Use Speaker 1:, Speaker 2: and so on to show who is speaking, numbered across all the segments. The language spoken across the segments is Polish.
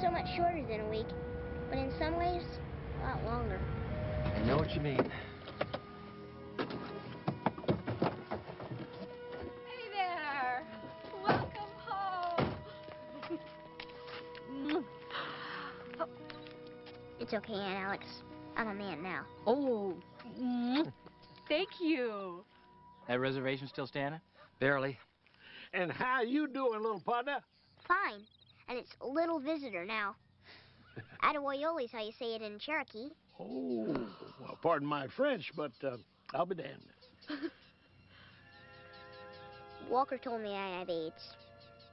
Speaker 1: so much shorter than a week, but in some ways, a lot longer.
Speaker 2: I know what you mean.
Speaker 3: Hey there! Welcome home!
Speaker 1: It's okay, Aunt Alex. I'm a man now.
Speaker 3: oh, thank you.
Speaker 2: That reservation still standing? Barely.
Speaker 4: And how you doing, little partner?
Speaker 1: Fine. And it's little visitor now. Atawoyoli's how you say it in Cherokee.
Speaker 4: Oh, well, pardon my French, but uh, I'll be damned.
Speaker 1: Walker told me I have AIDS.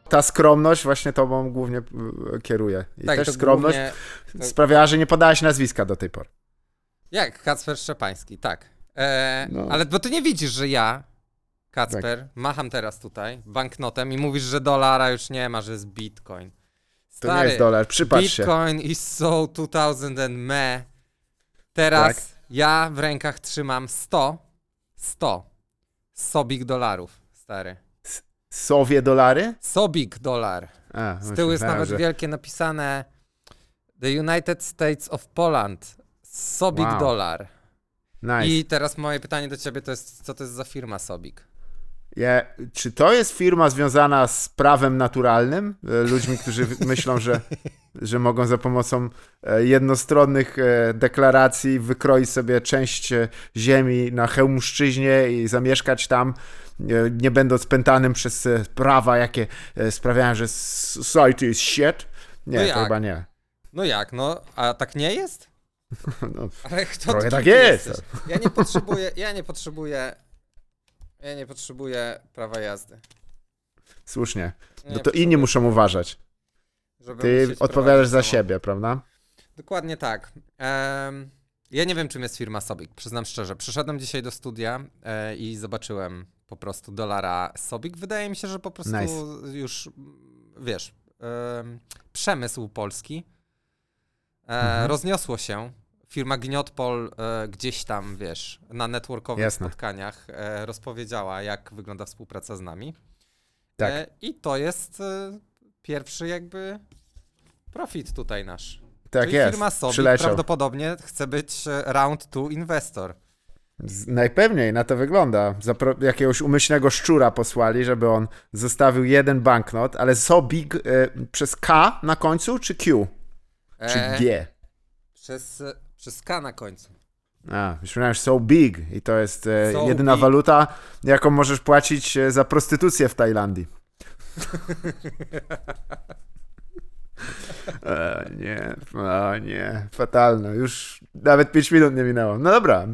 Speaker 5: Ta skromność właśnie tobą głównie y, kieruje. I
Speaker 6: Tak,
Speaker 5: też
Speaker 6: to
Speaker 5: skromność
Speaker 6: głównie-
Speaker 5: sprawiała, że nie podałaś nazwiska do tej pory.
Speaker 6: Jak Kacper Szczepański, tak. E,
Speaker 5: No.
Speaker 6: Ale bo ty nie widzisz, że ja, Kacper, macham teraz tutaj banknotem i mówisz, że dolara już nie ma, że jest bitcoin.
Speaker 5: To nie jest dolar, przypatrz się.
Speaker 6: Bitcoin is so 2000 and me. Teraz
Speaker 5: Tak.
Speaker 6: ja w rękach trzymam 100, 100 sobik dolarów, stary.
Speaker 5: Sowie dolary?
Speaker 6: Sobik dolar.
Speaker 5: A,
Speaker 6: Z tyłu jest nawet
Speaker 5: że-
Speaker 6: wielkie napisane The United States of Poland. Sobik
Speaker 5: Wow.
Speaker 6: dolar.
Speaker 5: Nice.
Speaker 6: I teraz moje pytanie do ciebie to jest, co to jest za firma Sobik?
Speaker 5: Ja, czy to jest firma związana z prawem naturalnym? E, Ludźmi, którzy myślą, że, że mogą za pomocą e, jednostronnych e, deklaracji wykroić sobie część ziemi na Chełmszczyźnie i zamieszkać tam, nie będąc pętanym przez prawa, jakie sprawiają, że society is shit? Nie,
Speaker 6: No
Speaker 5: to chyba nie.
Speaker 6: No jak, no, a tak nie jest?
Speaker 5: No,
Speaker 6: Ale kto
Speaker 5: Trochę tak jest.
Speaker 6: jesteś? Ja nie potrzebuję, ja nie potrzebuję, ja nie potrzebuję prawa jazdy.
Speaker 5: słusznie. No
Speaker 6: nie
Speaker 5: to inni
Speaker 6: potrzebuję,
Speaker 5: muszą uważać.
Speaker 6: żeby
Speaker 5: Ty
Speaker 6: musieć
Speaker 5: odpowiadasz
Speaker 6: prowadzić
Speaker 5: za
Speaker 6: samochód.
Speaker 5: siebie, prawda?
Speaker 6: Dokładnie tak. Em, ja nie wiem, czym jest firma Sobik, przyznam szczerze. Przyszedłem dzisiaj do studia e, i zobaczyłem po prostu dolara Sobik. Wydaje mi się, że po prostu
Speaker 5: Nice.
Speaker 6: już, mm, wiesz, em, przemysł polski e,
Speaker 5: Mhm.
Speaker 6: rozniosło się. Firma Gniotpol e, gdzieś tam, wiesz, na networkowych
Speaker 5: Jasne.
Speaker 6: spotkaniach e, rozpowiedziała, jak wygląda współpraca z nami.
Speaker 5: Tak.
Speaker 6: E, I to jest e, pierwszy jakby profit tutaj nasz.
Speaker 5: Tak
Speaker 6: Czyli
Speaker 5: jest.
Speaker 6: firma Sobik
Speaker 5: Przyleciał.
Speaker 6: prawdopodobnie chce być e, round two inwestor.
Speaker 5: Z- Najpewniej na to wygląda. Zapro- jakiegoś umyślnego szczura posłali, żeby on zostawił jeden banknot, ale so big e, przez K na końcu, czy Q? Czy G?
Speaker 6: Przez, przez K na końcu.
Speaker 5: A, myślałem, że so big i to jest e,
Speaker 6: So
Speaker 5: jedyna
Speaker 6: big.
Speaker 5: waluta, jaką możesz płacić e, za prostytucję w Tajlandii. E, nie, o nie, fatalne. Już nawet 5 minut nie minęło. No dobra,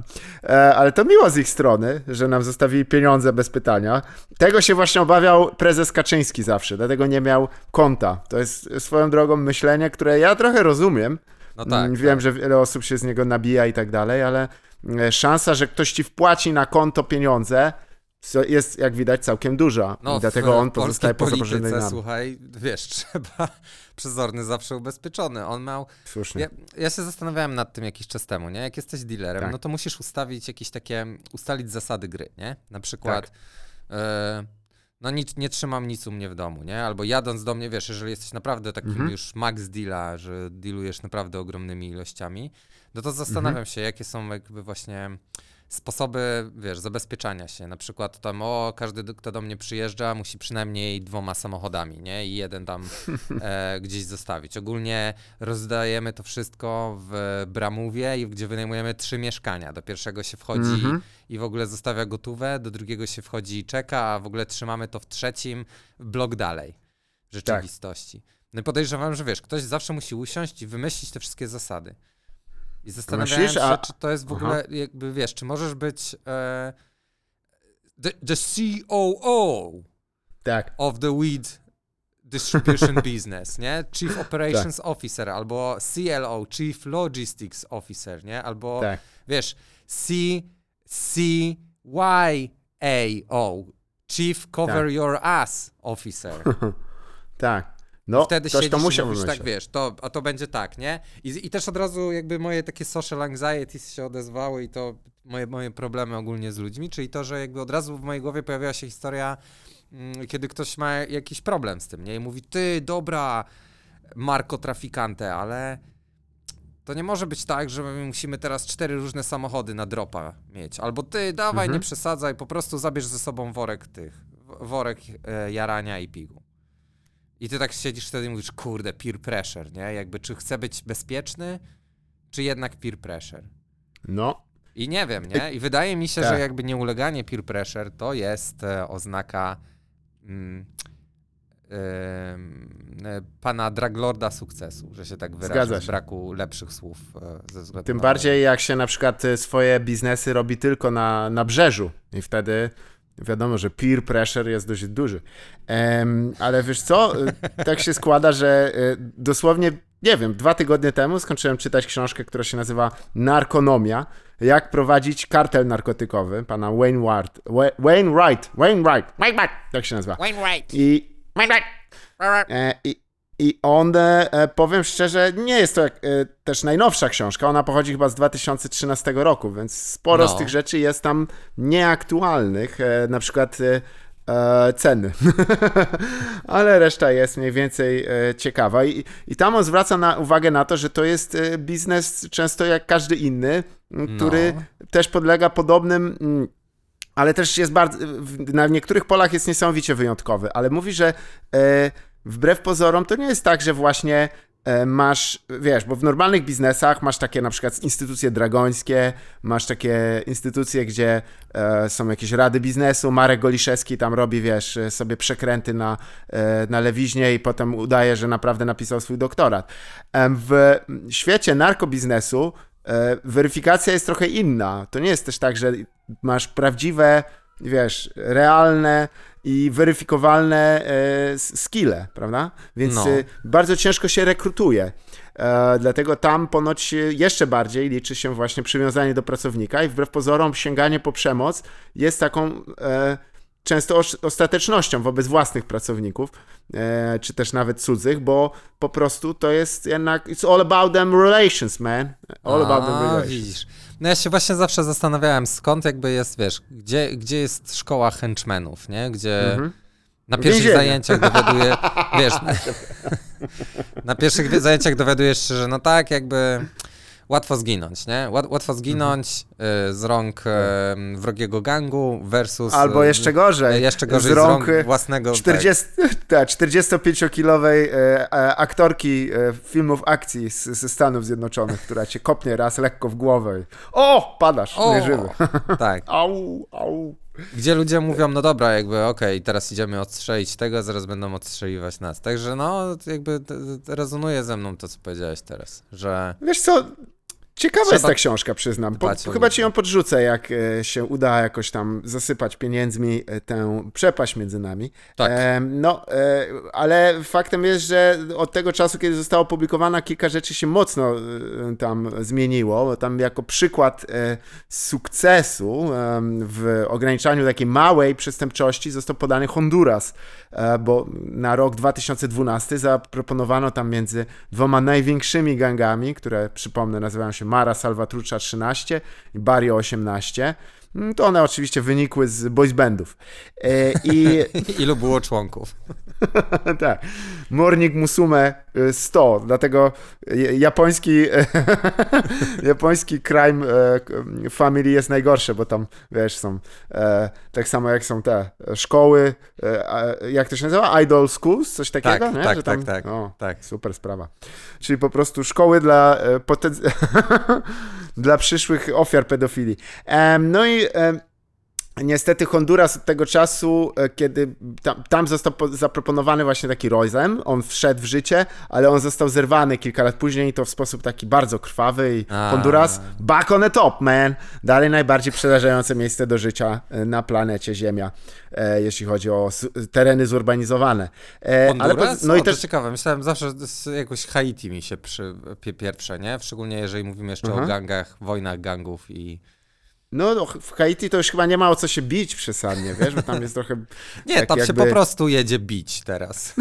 Speaker 5: e, ale to miło z ich strony, że nam zostawili pieniądze bez pytania. Tego się właśnie obawiał prezes Kaczyński zawsze, dlatego nie miał konta. To jest swoją drogą myślenie, które ja trochę rozumiem.
Speaker 6: No tak.
Speaker 5: Mm, Wiem,
Speaker 6: tak.
Speaker 5: że wiele osób się z niego nabija i tak dalej, ale e, szansa, że ktoś ci wpłaci na konto pieniądze jest, jak widać, całkiem duża. I dlatego
Speaker 6: No,
Speaker 5: on pozostaje poza
Speaker 6: polityce, słuchaj, wiesz, trzeba przezorny zawsze ubezpieczony. On miał...
Speaker 5: Słusznie.
Speaker 6: Ja, ja się zastanawiałem nad tym jakiś czas temu, nie? Jak jesteś dealerem,
Speaker 5: Tak.
Speaker 6: no to musisz ustawić jakieś takie, ustalić zasady gry, nie? Na przykład,
Speaker 5: Tak.
Speaker 6: e, no nic, nie trzymam nic u mnie w domu, nie? Albo jadąc do mnie, wiesz, jeżeli jesteś naprawdę takim
Speaker 5: Mhm.
Speaker 6: już max deala, że dealujesz naprawdę ogromnymi ilościami, no to zastanawiam
Speaker 5: Mhm.
Speaker 6: się, jakie są jakby właśnie sposoby, wiesz, zabezpieczania się. Na przykład tam, o, każdy, kto do mnie przyjeżdża, musi przynajmniej dwoma samochodami, nie? I jeden tam e, gdzieś zostawić. Ogólnie rozdajemy to wszystko w Bramówie, i gdzie wynajmujemy trzy mieszkania. Do pierwszego się wchodzi
Speaker 5: Mhm.
Speaker 6: i w ogóle zostawia gotówę, do drugiego się wchodzi i czeka, a w ogóle trzymamy to w trzecim, blok dalej w rzeczywistości. No i podejrzewam, że wiesz, ktoś zawsze musi usiąść i wymyślić te wszystkie zasady. I zastanawiałem
Speaker 5: Myślisz?
Speaker 6: się, czy to jest w
Speaker 5: Aha.
Speaker 6: ogóle, jakby wiesz, czy możesz być e, the, the COO
Speaker 5: Tak.
Speaker 6: of the weed distribution business, nie? Chief Operations Officer, albo CLO, Chief Logistics Officer, nie? Albo,
Speaker 5: Tak.
Speaker 6: wiesz, C, C, Y, A, O, Chief Cover
Speaker 5: Tak.
Speaker 6: Your Ass Officer.
Speaker 5: Tak. No,
Speaker 6: Wtedy
Speaker 5: ktoś to musiał
Speaker 6: mówisz, tak, wiesz, to, a to będzie tak, nie? I, I też od razu jakby moje takie social anxieties się odezwały i to moje, moje problemy ogólnie z ludźmi, czyli to, że jakby od razu w mojej głowie pojawiła się historia, mm, kiedy ktoś ma jakiś problem z tym, nie? I mówi, ty, dobra, markotrafikantę, ale to nie może być tak, że my musimy teraz cztery różne samochody na dropa mieć. Albo ty, dawaj, nie przesadzaj, po prostu zabierz ze sobą worek tych, worek e, jarania i pigu. I ty tak siedzisz wtedy i mówisz, kurde, peer pressure, nie? Jakby, czy chcę być bezpieczny, czy jednak peer pressure?
Speaker 5: No,
Speaker 6: I nie wiem, nie? I wydaje mi się,
Speaker 5: Tak.
Speaker 6: że jakby nieuleganie peer pressure to jest e, oznaka mm, e, pana Draglorda sukcesu, że się tak wyrażę,
Speaker 5: Zgadza
Speaker 6: z braku lepszych słów e, ze względu
Speaker 5: Tym
Speaker 6: na
Speaker 5: bardziej jak się na przykład y, swoje biznesy robi tylko na, na brzeżu i wtedy wiadomo, że peer pressure jest dość duży. Ale wiesz co, Y, tak się składa, że y, dosłownie, nie wiem, dwa tygodnie temu skończyłem czytać książkę, która się nazywa Narkonomia. Jak prowadzić kartel narkotykowy pana Wainwright. Wa- Wainwright, Wainwright, Wainwright, tak się nazywa.
Speaker 6: Wainwright.
Speaker 5: I, e, i, i on, e, powiem szczerze, nie jest to jak, e, też najnowsza książka. Ona pochodzi chyba z 2013 roku, więc sporo
Speaker 6: No.
Speaker 5: z tych rzeczy jest tam nieaktualnych. E, na przykład e, ceny. Ale reszta jest mniej więcej e, ciekawa. I, I tam on zwraca na, uwagę na to, że to jest e, biznes często jak każdy inny, m, który
Speaker 6: No.
Speaker 5: też podlega podobnym. mm, ale też jest bardzo, w- na niektórych polach jest niesamowicie wyjątkowy, ale mówi, że wbrew pozorom to nie jest tak, że właśnie e, masz, wiesz, bo w normalnych biznesach masz takie na przykład instytucje dragońskie, masz takie instytucje, gdzie e, są jakieś rady biznesu, Marek Goliszewski tam robi, wiesz, e, sobie przekręty na, e, na lewiźnie i potem udaje, że naprawdę napisał swój doktorat. W świecie narkobiznesu e, weryfikacja jest trochę inna. To nie jest też tak, że masz prawdziwe, wiesz, realne i weryfikowalne e, skille, prawda? Więc
Speaker 6: No.
Speaker 5: e, bardzo ciężko się rekrutuje. E, dlatego tam ponoć e, jeszcze bardziej liczy się właśnie przywiązanie do pracownika i wbrew pozorom sięganie po przemoc jest taką e, często ostatecznością wobec własnych pracowników, e, czy też nawet cudzych, bo po prostu to jest jednak it's all about them relations, man. All about them
Speaker 6: A,
Speaker 5: relations.
Speaker 6: widzisz. No ja się właśnie zawsze zastanawiałem, skąd jakby jest, wiesz, gdzie, gdzie jest szkoła henchmenów, nie? Gdzie
Speaker 5: Mhm.
Speaker 6: na pierwszych
Speaker 5: Więzienie.
Speaker 6: zajęciach dowiaduje, wiesz, na pierwszych wi- zajęciach dowiadujesz się, że no tak, jakby łatwo zginąć, nie? Łat, łatwo zginąć y, z rąk y, wrogiego gangu versus...
Speaker 5: Albo
Speaker 6: y,
Speaker 5: jeszcze gorzej.
Speaker 6: Jeszcze gorzej
Speaker 5: z rąk,
Speaker 6: własnego... tak.
Speaker 5: 40, tak, 45-kilowej e, e, aktorki e, filmów akcji z, ze Stanów Zjednoczonych, która cię kopnie raz lekko w głowę. O! Padasz,
Speaker 6: O,
Speaker 5: nieżywy.
Speaker 6: tak.
Speaker 5: Au, au.
Speaker 6: Gdzie ludzie mówią, no dobra, jakby okej, teraz idziemy odstrzelić tego, zaraz będą odstrzeliwać nas. Także no, jakby rezonuje ze mną to, co powiedziałeś teraz, że
Speaker 5: Wiesz co, ciekawa
Speaker 6: Trzeba
Speaker 5: jest ta książka, przyznam. Po, chyba ci ją podrzucę, jak e, się uda jakoś tam zasypać pieniędzmi e, tę przepaść między nami.
Speaker 6: Tak.
Speaker 5: Em, no, e, ale faktem jest, że od tego czasu, kiedy została opublikowana, kilka rzeczy się mocno e, tam zmieniło. Tam jako przykład e, sukcesu w ograniczaniu takiej małej przestępczości został podany Honduras, e, bo na rok 2012 zaproponowano tam między dwoma największymi gangami, które przypomnę nazywają się Mara Salvatrucha 13 i Barrio 18. Mm, To one oczywiście wynikły z boys bandów. E, I
Speaker 6: ilu było członków.
Speaker 5: tak. Morning Musume y, 100, dlatego j- japoński japoński crime e, family jest najgorsze, bo tam, wiesz, są e, tak samo jak są te e, szkoły, e, jak to się nazywa? Idol schools? Coś takiego,
Speaker 6: Tak,
Speaker 5: nie?
Speaker 6: tak,
Speaker 5: Że tam,
Speaker 6: tak, tak,
Speaker 5: O,
Speaker 6: tak.
Speaker 5: Super sprawa. Czyli po prostu szkoły dla e, poten- dla przyszłych ofiar pedofilii. No i Niestety Honduras od tego czasu, e, kiedy tam, tam został po, zaproponowany właśnie taki Roizem, on wszedł w życie, ale on został zerwany kilka lat później i to w sposób taki bardzo krwawy i
Speaker 6: A.
Speaker 5: Honduras back on the top, man. Dalej najbardziej przerażające miejsce do życia e, na planecie Ziemia, e, jeśli chodzi o tereny zurbanizowane. E,
Speaker 6: Honduras?
Speaker 5: po- no i
Speaker 6: o,
Speaker 5: też
Speaker 6: to ciekawe, myślałem zawsze, jakoś Haiti mi się przy, pie, pierwsze, nie? Szczególnie jeżeli mówimy jeszcze
Speaker 5: Mhm.
Speaker 6: o gangach, wojnach gangów i...
Speaker 5: no, no, w Haiti to już chyba nie ma o co się bić przesadnie, wiesz, bo tam jest trochę...
Speaker 6: Nie,
Speaker 5: tak
Speaker 6: tam się
Speaker 5: jakby-
Speaker 6: po prostu jedzie bić teraz.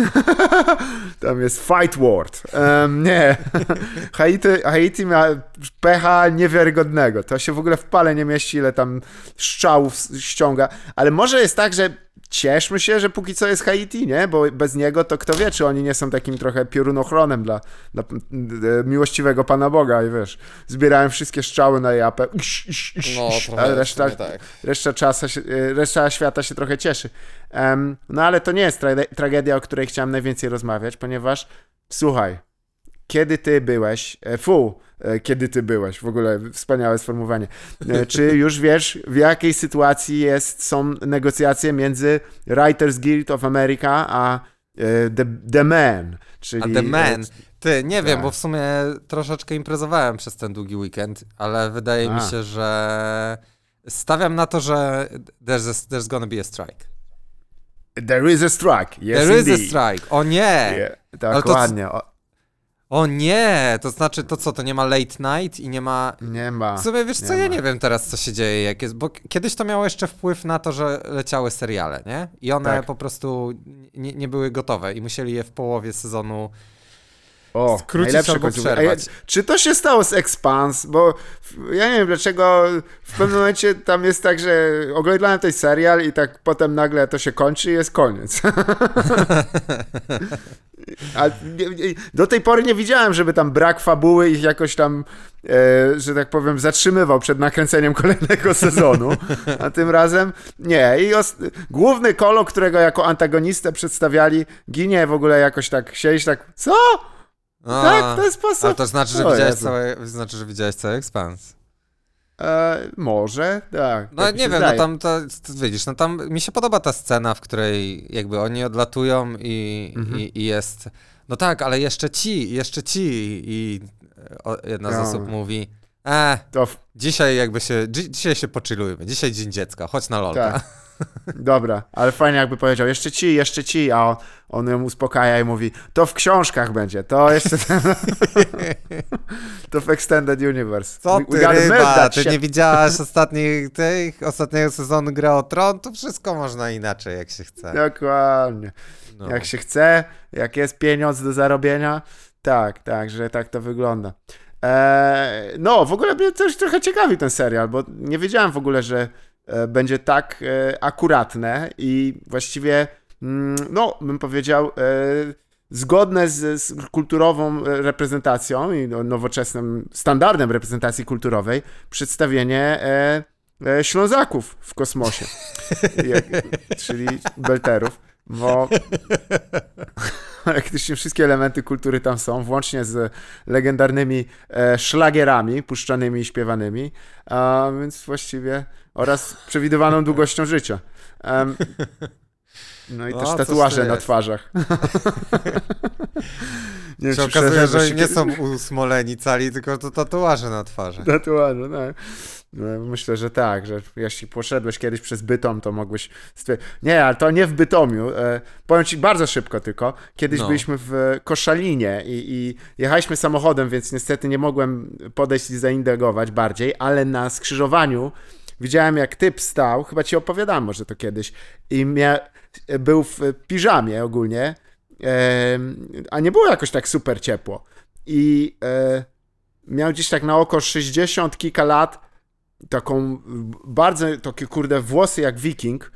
Speaker 5: Tam jest Fight World. Em, nie. Haiti, Haiti ma pecha niewiarygodnego. To się w ogóle w pale nie mieści, ile tam szczałów ściąga. Ale może jest tak, że cieszmy się, że póki co jest Haiti, nie? Bo bez niego to kto wie, czy oni nie są takim trochę piorunochronem dla, dla e, miłościwego Pana Boga i wiesz, zbierałem wszystkie strzały na japę, iś, iś, iś,
Speaker 6: No,
Speaker 5: iś,
Speaker 6: w
Speaker 5: reszta,
Speaker 6: tak.
Speaker 5: reszta, czasa się, e, reszta świata się trochę cieszy. Em, no ale to nie jest tra- tragedia, o której chciałem najwięcej rozmawiać, ponieważ słuchaj, kiedy ty byłeś, e, fu, e, kiedy ty byłeś, w ogóle wspaniałe sformułowanie, E, czy już wiesz, w jakiej sytuacji jest, są negocjacje między Writers Guild of America a The, The Man, czyli...
Speaker 6: A The Man, ty, nie wiem,
Speaker 5: tak.
Speaker 6: bo w sumie troszeczkę imprezowałem przez ten długi weekend, ale wydaje mi
Speaker 5: A.
Speaker 6: się, że stawiam na to, że there's, a, there's gonna be a strike.
Speaker 5: There is a strike, yes
Speaker 6: There is a
Speaker 5: indeed.
Speaker 6: strike. O nie!
Speaker 5: Yeah,
Speaker 6: to
Speaker 5: dokładnie, o,
Speaker 6: O nie! To znaczy, to co, to nie ma late night i nie ma...
Speaker 5: nie ma.
Speaker 6: W sumie wiesz co, ja nie wiem teraz co się dzieje, jak jest, bo kiedyś to miało jeszcze wpływ na to, że leciały seriale, nie? I one
Speaker 5: Tak.
Speaker 6: po prostu nie, nie były gotowe i musieli je w połowie sezonu
Speaker 5: O,
Speaker 6: skrócić
Speaker 5: najlepsze
Speaker 6: albo przerwać.
Speaker 5: Ja- Czy to się stało z Expans? Bo ja nie wiem dlaczego w pewnym momencie tam jest tak, że oglądałem ten serial i tak potem nagle to się kończy i jest koniec. A do tej pory nie widziałem, żeby tam brak fabuły ich jakoś tam, e, że tak powiem, zatrzymywał przed nakręceniem kolejnego sezonu. A tym razem nie. I główny kolo, którego jako antagonistę przedstawiali, ginie w ogóle jakoś tak, siedzisz tak, co?
Speaker 6: A,
Speaker 5: Tak, w ten sposób.
Speaker 6: Ale to znaczy, że
Speaker 5: O
Speaker 6: widziałeś
Speaker 5: Jezu.
Speaker 6: całe, znaczy, że widziałeś cały Expans.
Speaker 5: E, może, tak.
Speaker 6: No
Speaker 5: tak
Speaker 6: nie wiem,
Speaker 5: zdaje.
Speaker 6: no tam to, to widzisz, no tam mi się podoba ta scena, w której jakby oni odlatują i,
Speaker 5: Mhm.
Speaker 6: i, i jest, no tak, ale jeszcze ci, jeszcze ci i o, jedna z
Speaker 5: No.
Speaker 6: osób mówi, e,
Speaker 5: To w...
Speaker 6: dzisiaj jakby się, dzi, dzisiaj się poczylujmy, dzisiaj dzień dziecka, chodź na lolka.
Speaker 5: Tak. Dobra, ale fajnie jakby powiedział, jeszcze ci, jeszcze ci, a on, on ją uspokaja i mówi, to w książkach będzie, to jeszcze to w Extended Universe.
Speaker 6: Co ty ryba, ty nie widziałaś ostatnich, tych, ostatniego sezonu Gra o Tron? To wszystko można inaczej, jak się chce.
Speaker 5: Dokładnie.
Speaker 6: No.
Speaker 5: Jak się chce, jak jest pieniądz do zarobienia, tak, tak, że tak to wygląda. Eee, no, w ogóle mnie też trochę ciekawi ten serial, bo nie wiedziałem w ogóle, że będzie tak e, akuratne i właściwie, mm, no, bym powiedział, e, zgodne z, z kulturową e, reprezentacją i no, nowoczesnym standardem reprezentacji kulturowej przedstawienie e, e, Ślązaków w kosmosie, czyli Belterów, bo praktycznie wszystkie elementy kultury tam są, włącznie z legendarnymi e, szlagierami puszczanymi i śpiewanymi, a więc właściwie oraz przewidywaną długością życia. Em, no i
Speaker 6: No,
Speaker 5: też tatuaże
Speaker 6: tu
Speaker 5: na twarzach. nie wiem,
Speaker 6: się
Speaker 5: czy
Speaker 6: okazuje, że nie są usmoleni cali, tylko to tatuaże na twarzy.
Speaker 5: Tatuaże, tak. No, myślę, że tak, że jeśli poszedłeś kiedyś przez Bytom, to mogłeś. Nie, ale to nie w Bytomiu. E, powiem ci bardzo szybko tylko. Kiedyś
Speaker 6: No.
Speaker 5: byliśmy w Koszalinie i, i jechaliśmy samochodem, więc niestety nie mogłem podejść i zaindagować bardziej, ale na skrzyżowaniu widziałem, jak typ stał, chyba ci opowiadałem może to kiedyś, i mia, był w piżamie ogólnie, em, a nie było jakoś tak super ciepło. I e, miał gdzieś tak na oko 60 kilka lat, taką bardzo, takie kurde włosy jak wiking,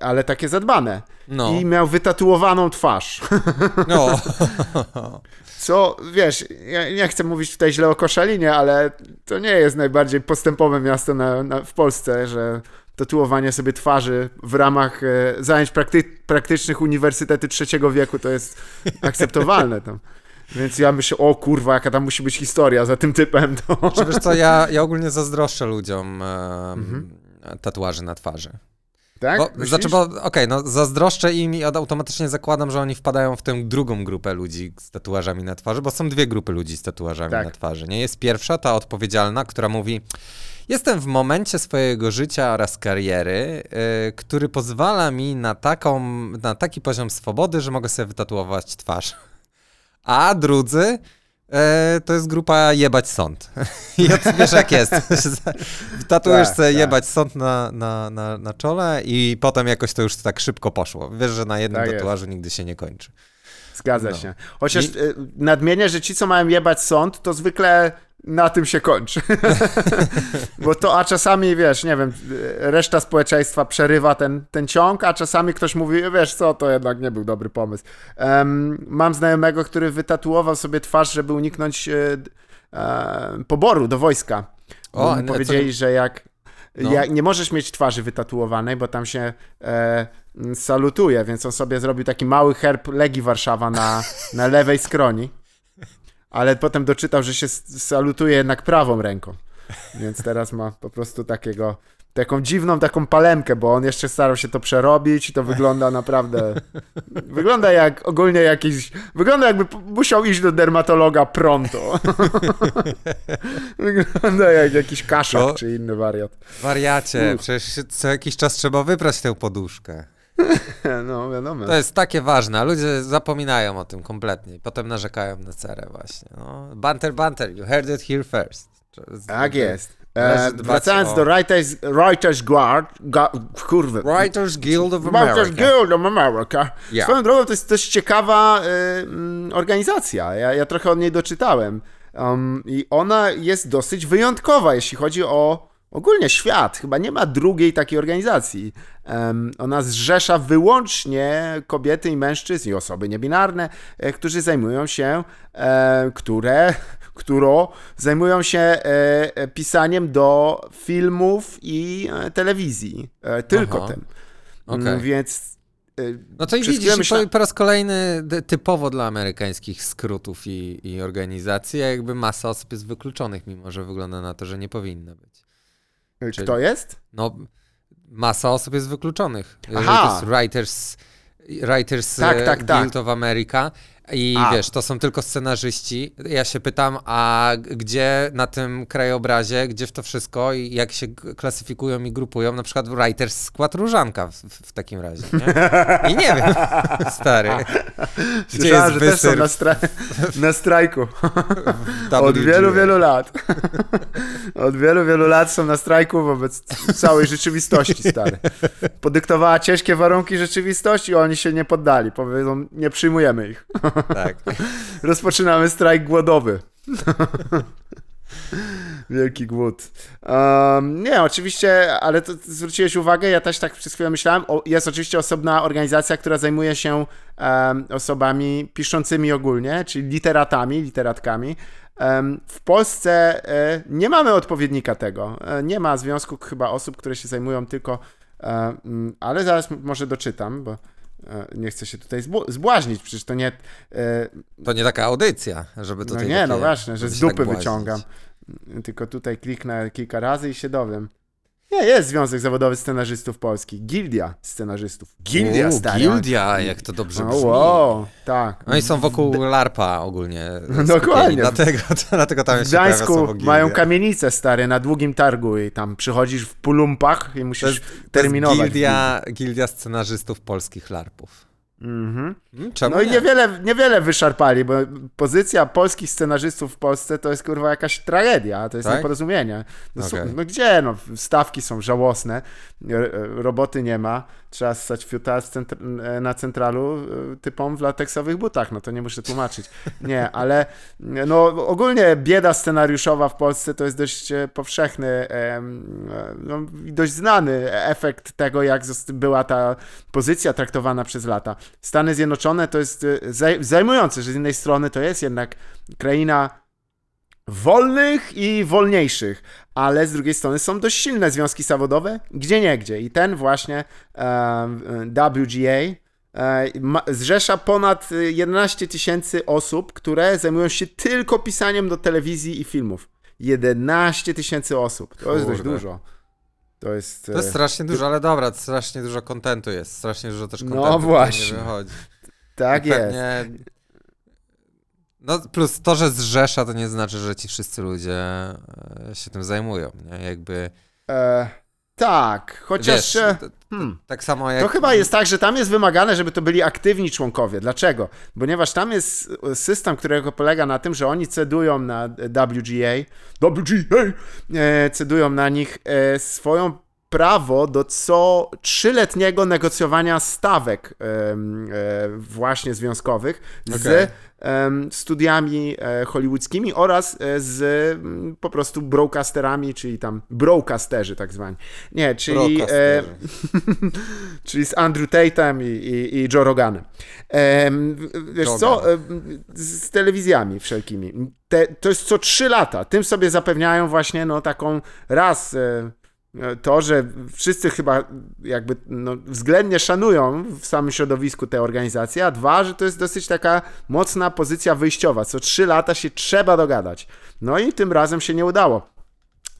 Speaker 5: ale takie zadbane.
Speaker 6: No.
Speaker 5: I miał wytatuowaną twarz.
Speaker 6: no.
Speaker 5: Co, wiesz, ja nie chcę mówić tutaj źle o Koszalinie, ale to nie jest najbardziej postępowe miasto na, na, w Polsce, że tatuowanie sobie twarzy w ramach e, zajęć prakty, praktycznych Uniwersytety trzeciego wieku to jest akceptowalne tam. Więc ja myślę, o kurwa, jaka tam musi być historia za tym typem. To...
Speaker 6: Czy wiesz co, ja, ja ogólnie zazdroszczę ludziom em,
Speaker 5: Mhm.
Speaker 6: tatuaży na twarzy.
Speaker 5: Tak?
Speaker 6: Bo,
Speaker 5: Myślisz?
Speaker 6: znaczy, bo okej, no zazdroszczę im i automatycznie zakładam, że oni wpadają w tę drugą grupę ludzi z tatuażami na twarzy, bo są dwie grupy ludzi z tatuażami
Speaker 5: Tak.
Speaker 6: na twarzy. Nie jest pierwsza, ta odpowiedzialna, która mówi: Jestem w momencie swojego życia oraz kariery, y, który pozwala mi na, taką, na taki poziom swobody, że mogę sobie wytatuować twarz. A drudzy. e, To jest grupa jebać sąd. I od- wiesz jak jest. Tatuujesz
Speaker 5: Tak,
Speaker 6: sobie
Speaker 5: tak.
Speaker 6: jebać sąd na, na, na, na czole i potem jakoś to już tak szybko poszło. Wiesz, że na jednym
Speaker 5: Tak jest.
Speaker 6: tatuażu nigdy się nie kończy.
Speaker 5: Zgadza
Speaker 6: No.
Speaker 5: się. Chociaż
Speaker 6: I-
Speaker 5: y, nadmienię, że ci, co mają jebać sąd, to zwykle na tym się kończy. Bo to, a czasami, wiesz, nie wiem, y, reszta społeczeństwa przerywa ten, ten ciąg, a czasami ktoś mówi, wiesz co, to jednak nie był dobry pomysł. Em, mam znajomego, który wytatuował sobie twarz, żeby uniknąć e, e, poboru do wojska.
Speaker 6: O,
Speaker 5: mu
Speaker 6: nie, co
Speaker 5: powiedzieli, że jak,
Speaker 6: No.
Speaker 5: jak nie możesz mieć twarzy wytatuowanej, bo tam się e, salutuje, więc on sobie zrobił taki mały herb Legii Warszawa na, na lewej skroni, ale potem doczytał, że się salutuje jednak prawą ręką, więc teraz ma po prostu takiego taką dziwną taką palemkę, bo on jeszcze starał się to przerobić i to wygląda naprawdę wygląda jak ogólnie jakiś wygląda jakby musiał iść do dermatologa pronto. wygląda jak jakiś kaszak
Speaker 6: To-
Speaker 5: czy inny wariat.
Speaker 6: Wariacie, przecież co jakiś czas trzeba wybrać tę poduszkę.
Speaker 5: No, wiadomo.
Speaker 6: To jest takie ważne, a ludzie zapominają o tym kompletnie potem narzekają na cerę właśnie. No, banter, banter, you heard it here first.
Speaker 5: Tak jest. E, wracając
Speaker 6: o-
Speaker 5: do Writers, Writers Guard, ga, kurwa.
Speaker 6: Writers Guild of
Speaker 5: Writers
Speaker 6: America.
Speaker 5: Guild of America.
Speaker 6: Yeah.
Speaker 5: Swoją drogą to jest dość ciekawa y, mm, organizacja. Ja, ja trochę od niej doczytałem. Um, I ona jest dosyć wyjątkowa, jeśli chodzi o ogólnie świat. Chyba nie ma drugiej takiej organizacji. Em, ona zrzesza wyłącznie kobiety i mężczyzn i osoby niebinarne, e, którzy zajmują się, e, które, którą zajmują się e, e, pisaniem do filmów i e, telewizji. E, tylko
Speaker 6: Aha.
Speaker 5: tym. Mm, Więc e,
Speaker 6: No to i widzisz, po, po raz kolejny typowo dla amerykańskich skrótów i, i organizacji, a jakby masa osób jest wykluczonych, mimo że wygląda na to, że nie powinna być.
Speaker 5: E, Kto jest?
Speaker 6: No, masa osób jest wykluczonych.
Speaker 5: Aha.
Speaker 6: to jest Writers, Writers
Speaker 5: Tak,
Speaker 6: e,
Speaker 5: tak, tak.
Speaker 6: Guild of America i
Speaker 5: A.
Speaker 6: wiesz, to są tylko scenarzyści. Ja się pytam, a gdzie na tym krajobrazie, gdzie w to wszystko i jak się klasyfikują i grupują, na przykład Writers Skład Różanka w, w, takim razie, nie? I nie wiem, stary. Gdzie
Speaker 5: Słyszałem,
Speaker 6: jest
Speaker 5: że też są
Speaker 6: wysyr
Speaker 5: na, stra na strajku. Od wielu, wielu lat. Od wielu, wielu lat są na strajku wobec całej rzeczywistości, stary. Podyktowała ciężkie warunki rzeczywistości, a oni się nie poddali. Powiedzą, nie przyjmujemy ich.
Speaker 6: Tak.
Speaker 5: Rozpoczynamy strajk głodowy. Wielki głód. Um, nie, oczywiście, ale to zwróciłeś uwagę, ja też tak przez chwilę myślałem. O, jest oczywiście osobna organizacja, która zajmuje się em, osobami piszącymi ogólnie, czyli literatami, literatkami. Em, w Polsce e, nie mamy odpowiednika tego. E, nie ma związku chyba osób, które się zajmują tylko, e, ale zaraz może doczytam, bo nie chcę się tutaj zbł- zbłaźnić, przecież to nie... E,
Speaker 6: To nie taka audycja, żeby
Speaker 5: no
Speaker 6: tutaj
Speaker 5: nie,
Speaker 6: takie,
Speaker 5: no właśnie, że z
Speaker 6: tak
Speaker 5: dupy
Speaker 6: błaźnić.
Speaker 5: wyciągam. Tylko tutaj kliknę kilka razy i się dowiem. Nie, jest Związek Zawodowy Scenarzystów Polskich. Gildia Scenarzystów. Gildia,
Speaker 6: U,
Speaker 5: stary.
Speaker 6: Gildia, jak to dobrze
Speaker 5: O,
Speaker 6: brzmi.
Speaker 5: wow, tak.
Speaker 6: Oni są wokół LARPa ogólnie.
Speaker 5: Dokładnie.
Speaker 6: skupieni, Dlatego, dlatego tam
Speaker 5: W
Speaker 6: się pojawia
Speaker 5: Gdańsku mają
Speaker 6: gildia.
Speaker 5: kamienicę, stary, na długim targu i tam przychodzisz w pulumpach i
Speaker 6: To
Speaker 5: musisz
Speaker 6: jest, to jest
Speaker 5: terminować.
Speaker 6: gildia, gildia scenarzystów polskich LARPów.
Speaker 5: Mhm.
Speaker 6: Hmm, czemu
Speaker 5: No i
Speaker 6: nie?
Speaker 5: niewiele, niewiele wyszarpali, bo pozycja polskich scenarzystów w Polsce to jest kurwa jakaś tragedia, to jest
Speaker 6: Tak?
Speaker 5: nieporozumienie. No,
Speaker 6: Okej.
Speaker 5: no gdzie, no stawki są żałosne, r- roboty nie ma, trzeba ssać fiuta centr- e, na centralu e, typom w lateksowych butach, no to nie muszę tłumaczyć. Nie, ale no ogólnie bieda scenariuszowa w Polsce to jest dość e, powszechny, no, dość znany efekt tego, jak była ta pozycja traktowana przez lata. Stany Zjednoczone to jest zaj- zajmujące, że z jednej strony to jest jednak kraina wolnych i wolniejszych, ale z drugiej strony są dość silne związki zawodowe, gdzie nie gdzie. I ten właśnie e, WGA e, ma, zrzesza ponad e, 11 tysięcy osób, które zajmują się tylko pisaniem do telewizji i filmów. 11 tysięcy osób. To jest dość
Speaker 6: Kurde.
Speaker 5: dużo. To jest...
Speaker 6: To jest
Speaker 5: e,
Speaker 6: strasznie dużo, ale dobra, strasznie dużo kontentu jest. Strasznie dużo też
Speaker 5: No
Speaker 6: kontentu który
Speaker 5: właśnie.
Speaker 6: nie wychodzi.
Speaker 5: tak
Speaker 6: I
Speaker 5: jest.
Speaker 6: pewnie... No plus to, że zrzesza, to nie znaczy, że ci wszyscy ludzie e, się tym zajmują. Nie? Jakby,
Speaker 5: E, tak, chociaż...
Speaker 6: wiesz,
Speaker 5: e,
Speaker 6: t-
Speaker 5: hmm.
Speaker 6: tak samo jak...
Speaker 5: To chyba jest tak, że tam jest wymagane, żeby to byli aktywni członkowie. Dlaczego? Ponieważ tam jest system, którego polega na tym, że oni cedują na WGA, WGA, e, cedują na nich e, swoją prawo do co trzyletniego negocjowania stawek e, właśnie związkowych z em, studiami e, hollywoodzkimi oraz e, z po prostu broadcasterami, czyli tam broadcasterzy tak zwani. Nie, czyli, e, czyli z Andrew Tatem i, i, i Joe Roganem. Wiesz co, z telewizjami wszelkimi. Te, to jest co trzy lata. Tym sobie zapewniają właśnie no taką raz to, że wszyscy chyba jakby no, względnie szanują w samym środowisku te organizacje, a dwa, że to jest dosyć taka mocna pozycja wyjściowa. Co trzy lata się trzeba dogadać. No i tym razem się nie udało.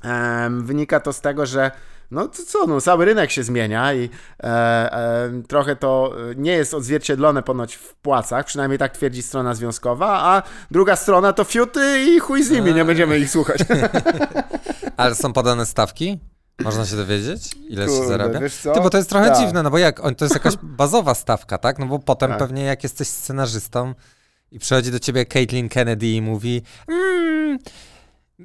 Speaker 5: Em, wynika to z tego, że no to co, no, cały rynek się zmienia i e, e, trochę to nie jest odzwierciedlone ponoć w płacach, przynajmniej tak twierdzi strona związkowa, a druga strona to fiuty i chuj z nimi, nie będziemy ich słuchać.
Speaker 6: Ale są podane stawki? Można się dowiedzieć, ile się
Speaker 5: Kurde,
Speaker 6: zarabia?
Speaker 5: wiesz co?
Speaker 6: Ty, bo to jest trochę
Speaker 5: Tak.
Speaker 6: dziwne, no bo jak, to jest jakaś bazowa stawka, tak? No bo potem
Speaker 5: Tak.
Speaker 6: pewnie jak jesteś scenarzystą i przychodzi do ciebie Caitlin Kennedy i mówi mm,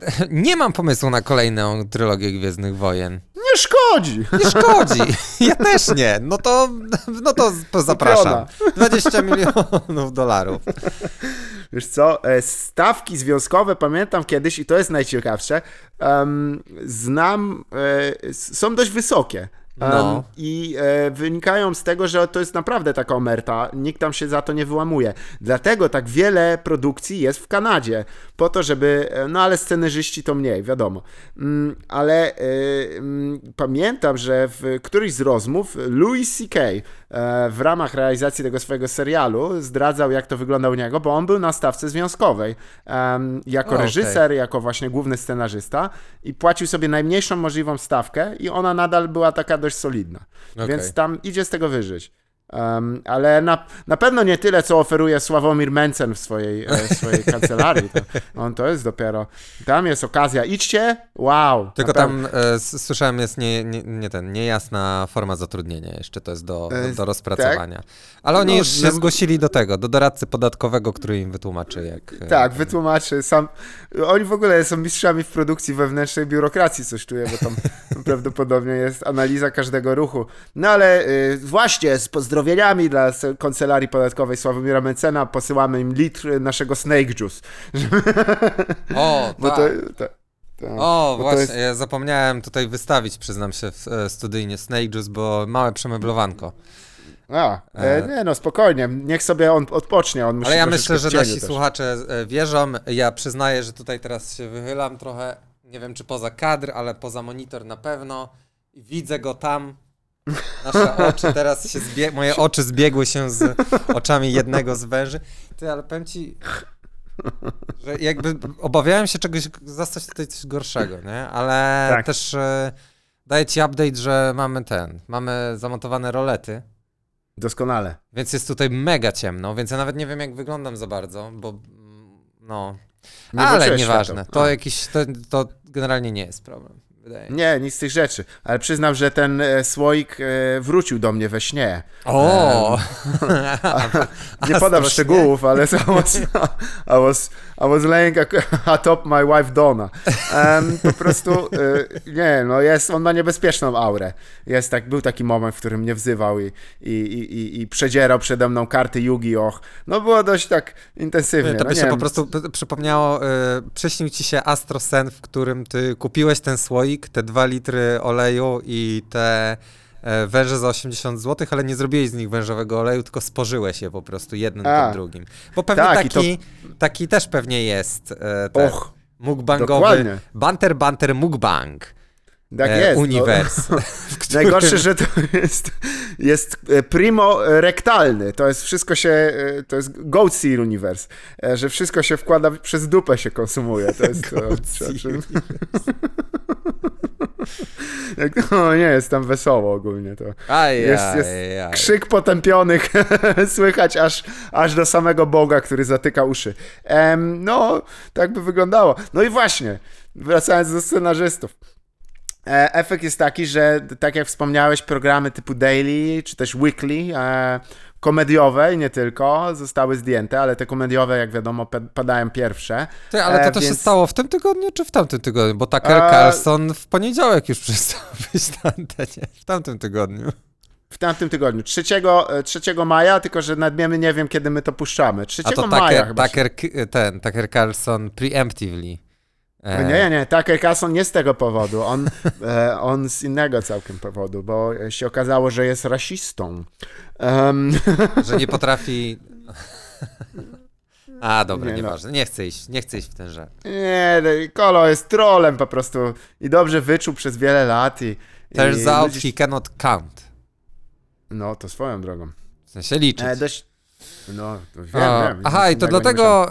Speaker 6: nie mam pomysłu na kolejną trylogię Gwiezdnych Wojen.
Speaker 5: Nie szkodzi!
Speaker 6: Nie szkodzi. Ja też nie. No to, no to zapraszam. 20 milionów dolarów.
Speaker 5: Wiesz co, e, stawki związkowe pamiętam kiedyś i to jest najciekawsze, znam, e, są dość wysokie.
Speaker 6: No.
Speaker 5: I e, wynikają z tego, że to jest naprawdę taka omerta, nikt tam się za to nie wyłamuje. Dlatego tak wiele produkcji jest w Kanadzie, po to, żeby, e, no ale scenarzyści to mniej, wiadomo. Mm, ale e, mm, pamiętam, że w któryś z rozmów Louis C.K. e, w ramach realizacji tego swojego serialu zdradzał, jak to wygląda u niego, bo on był na stawce związkowej jako reżyser, jako właśnie główny scenarzysta i płacił sobie najmniejszą możliwą stawkę i ona nadal była taka dość solidna.
Speaker 6: Okej.
Speaker 5: Więc tam idzie z tego wyżyć. Um, ale na, na pewno nie tyle, co oferuje Sławomir Mencen w swojej, e, swojej kancelarii. To, on to jest dopiero. Tam jest okazja. Idźcie, wow.
Speaker 6: Tylko tam e, słyszałem jest nie, nie, nie ten, niejasna forma zatrudnienia jeszcze to jest do,
Speaker 5: E,
Speaker 6: do, do rozpracowania. Ale oni
Speaker 5: No,
Speaker 6: już się
Speaker 5: no-
Speaker 6: zgłosili do tego, do doradcy podatkowego, który im wytłumaczy jak... e,
Speaker 5: Tak, wytłumaczy sam. Oni w ogóle są mistrzami w produkcji wewnętrznej biurokracji, coś czuję, bo tam prawdopodobnie jest analiza każdego ruchu. No ale y, właśnie z pozdrowieniami dla kancelarii podatkowej Sławomira Mencena posyłamy im litr naszego snake juice.
Speaker 6: O, tak.
Speaker 5: to, to, to,
Speaker 6: O, właśnie,
Speaker 5: jest-
Speaker 6: ja zapomniałem tutaj wystawić, przyznam się, w, e, studyjnie Snake Juice, bo małe przemeblowanko.
Speaker 5: A, e, nie no, spokojnie, niech sobie on odpocznie, on musi
Speaker 6: Ale ja myślę, że nasi
Speaker 5: też.
Speaker 6: słuchacze e, wierzą. Ja przyznaję, że tutaj teraz się wychylam trochę, nie wiem czy poza kadr, ale poza monitor na pewno. Widzę go tam. Nasze oczy teraz się zbie... moje oczy zbiegły się z oczami jednego z węży. Ty, ale powiem ci, że jakby obawiałem się czegoś, zastać tutaj coś gorszego, nie? Ale
Speaker 5: Tak.
Speaker 6: też e, daję ci update, że mamy ten, mamy zamontowane rolety.
Speaker 5: Doskonale.
Speaker 6: Więc jest tutaj mega ciemno, więc ja nawet nie wiem, jak wyglądam za bardzo, bo mm, no. Ale nieważne. To jakiś. To, to generalnie nie jest problem. Wydaje mi się.
Speaker 5: Nie, nic z tych rzeczy. Ale przyznam, że ten e, słoik e, wrócił do mnie we śnie.
Speaker 6: O!
Speaker 5: Nie podam szczegółów, ale I was, I was, I was laying a- atop my wife Donna. Em, po prostu, e, nie, no jest, on ma niebezpieczną aurę. Jest tak, był taki moment, w którym mnie wzywał i, i, i, i- przedzierał przede mną karty Yu-Gi-Oh! No było dość tak intensywnie.
Speaker 6: To
Speaker 5: no,
Speaker 6: by
Speaker 5: nie
Speaker 6: się po
Speaker 5: wiem,
Speaker 6: prostu p- przypomniało, y, przyśnił ci się Astro Sen, w którym ty kupiłeś ten słoik, te dwa litry oleju i te e, węże za 80 zł, ale nie zrobiłeś z nich wężowego oleju, tylko spożyłeś je po prostu jednym
Speaker 5: A.
Speaker 6: po drugim. Bo pewnie
Speaker 5: Tak, i to-
Speaker 6: taki, taki też pewnie jest e, ten
Speaker 5: Och,
Speaker 6: mukbangowy,
Speaker 5: dokładnie.
Speaker 6: banter banter mukbang.
Speaker 5: tak
Speaker 6: e,
Speaker 5: jest. no.
Speaker 6: uniwers.
Speaker 5: Najgorsze, że to jest, jest e, primo rektalny. To jest wszystko się, to jest goat seal universe, że wszystko się wkłada, przez dupę się konsumuje. To jest to,
Speaker 6: Goat
Speaker 5: trzeba
Speaker 6: seal
Speaker 5: przy- Jak- No nie jest tam wesoło ogólnie to.
Speaker 6: Aj,
Speaker 5: Jest, jest
Speaker 6: aj.
Speaker 5: krzyk potępionych słychać aż, aż do samego Boga, który zatyka uszy. Em, no, tak by wyglądało. No i właśnie, wracając do scenarzystów. E, Efekt jest taki, że tak jak wspomniałeś, programy typu daily czy też weekly e, komediowe i nie tylko zostały zdjęte, ale te komediowe, jak wiadomo, pa- padają pierwsze.
Speaker 6: Ty, ale to,
Speaker 5: E,
Speaker 6: to się
Speaker 5: więc-
Speaker 6: stało w tym tygodniu, czy w tamtym tygodniu? Bo Tucker
Speaker 5: E,
Speaker 6: Carlson w poniedziałek już przestał być na antenie. W tamtym tygodniu.
Speaker 5: W tamtym tygodniu, 3, 3 maja, tylko że nadmiemy nie wiem, kiedy my to puszczamy. 3
Speaker 6: A to
Speaker 5: maja
Speaker 6: Tucker,
Speaker 5: chyba. się-
Speaker 6: Tucker, ten, Tucker Carlson preemptively. E,
Speaker 5: Nie, nie, nie, Tucker Carlson nie z tego powodu, on, e, on z innego całkiem powodu, bo się okazało, że jest rasistą. Em,
Speaker 6: Że nie potrafi... A, dobra,
Speaker 5: Nie, no.
Speaker 6: nieważne. Nie chcę iść, nie chcę iść w ten żart.
Speaker 5: nie, no Kolo jest trolem po prostu i dobrze wyczuł przez wiele lat i...
Speaker 6: Turns
Speaker 5: i
Speaker 6: out
Speaker 5: ludzie-
Speaker 6: he cannot count.
Speaker 5: No, to swoją drogą.
Speaker 6: W sensie liczyć.
Speaker 5: E, dość... No, to wiem,
Speaker 6: A,
Speaker 5: wiem.
Speaker 6: aha, i to dlatego,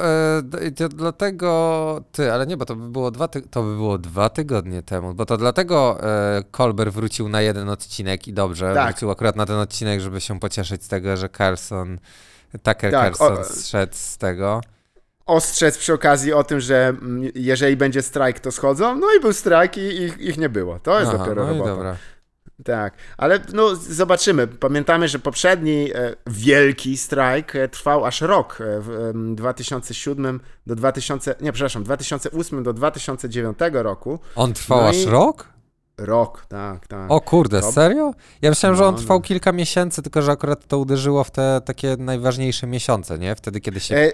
Speaker 6: i to dlatego, ty, ale nie, bo to by było dwa, ty, to by było dwa tygodnie temu, bo to dlatego e, Kolber wrócił na jeden odcinek i dobrze,
Speaker 5: Tak.
Speaker 6: wrócił akurat na ten odcinek, żeby się pocieszyć z tego, że Carlson, Tucker
Speaker 5: Tak,
Speaker 6: Carlson
Speaker 5: o-
Speaker 6: zszedł z tego.
Speaker 5: ostrzec przy okazji o tym, że mm, jeżeli będzie strajk, to schodzą. No i był strajk i ich, ich nie było. To jest
Speaker 6: Aha,
Speaker 5: dopiero
Speaker 6: no
Speaker 5: robota.
Speaker 6: dobra.
Speaker 5: Tak, ale no zobaczymy. Pamiętamy, że poprzedni e, wielki strajk e, trwał aż rok e, w em, 2007 do 2000, nie przepraszam, 2008 do 2009 roku.
Speaker 6: On trwał
Speaker 5: No
Speaker 6: aż
Speaker 5: i-
Speaker 6: rok?
Speaker 5: Rok, tak, tak.
Speaker 6: O kurde,
Speaker 5: To-
Speaker 6: serio? Ja myślałem, że on
Speaker 5: No,
Speaker 6: trwał
Speaker 5: no.
Speaker 6: kilka miesięcy, tylko że akurat to uderzyło w te takie najważniejsze miesiące, nie? Wtedy, kiedy się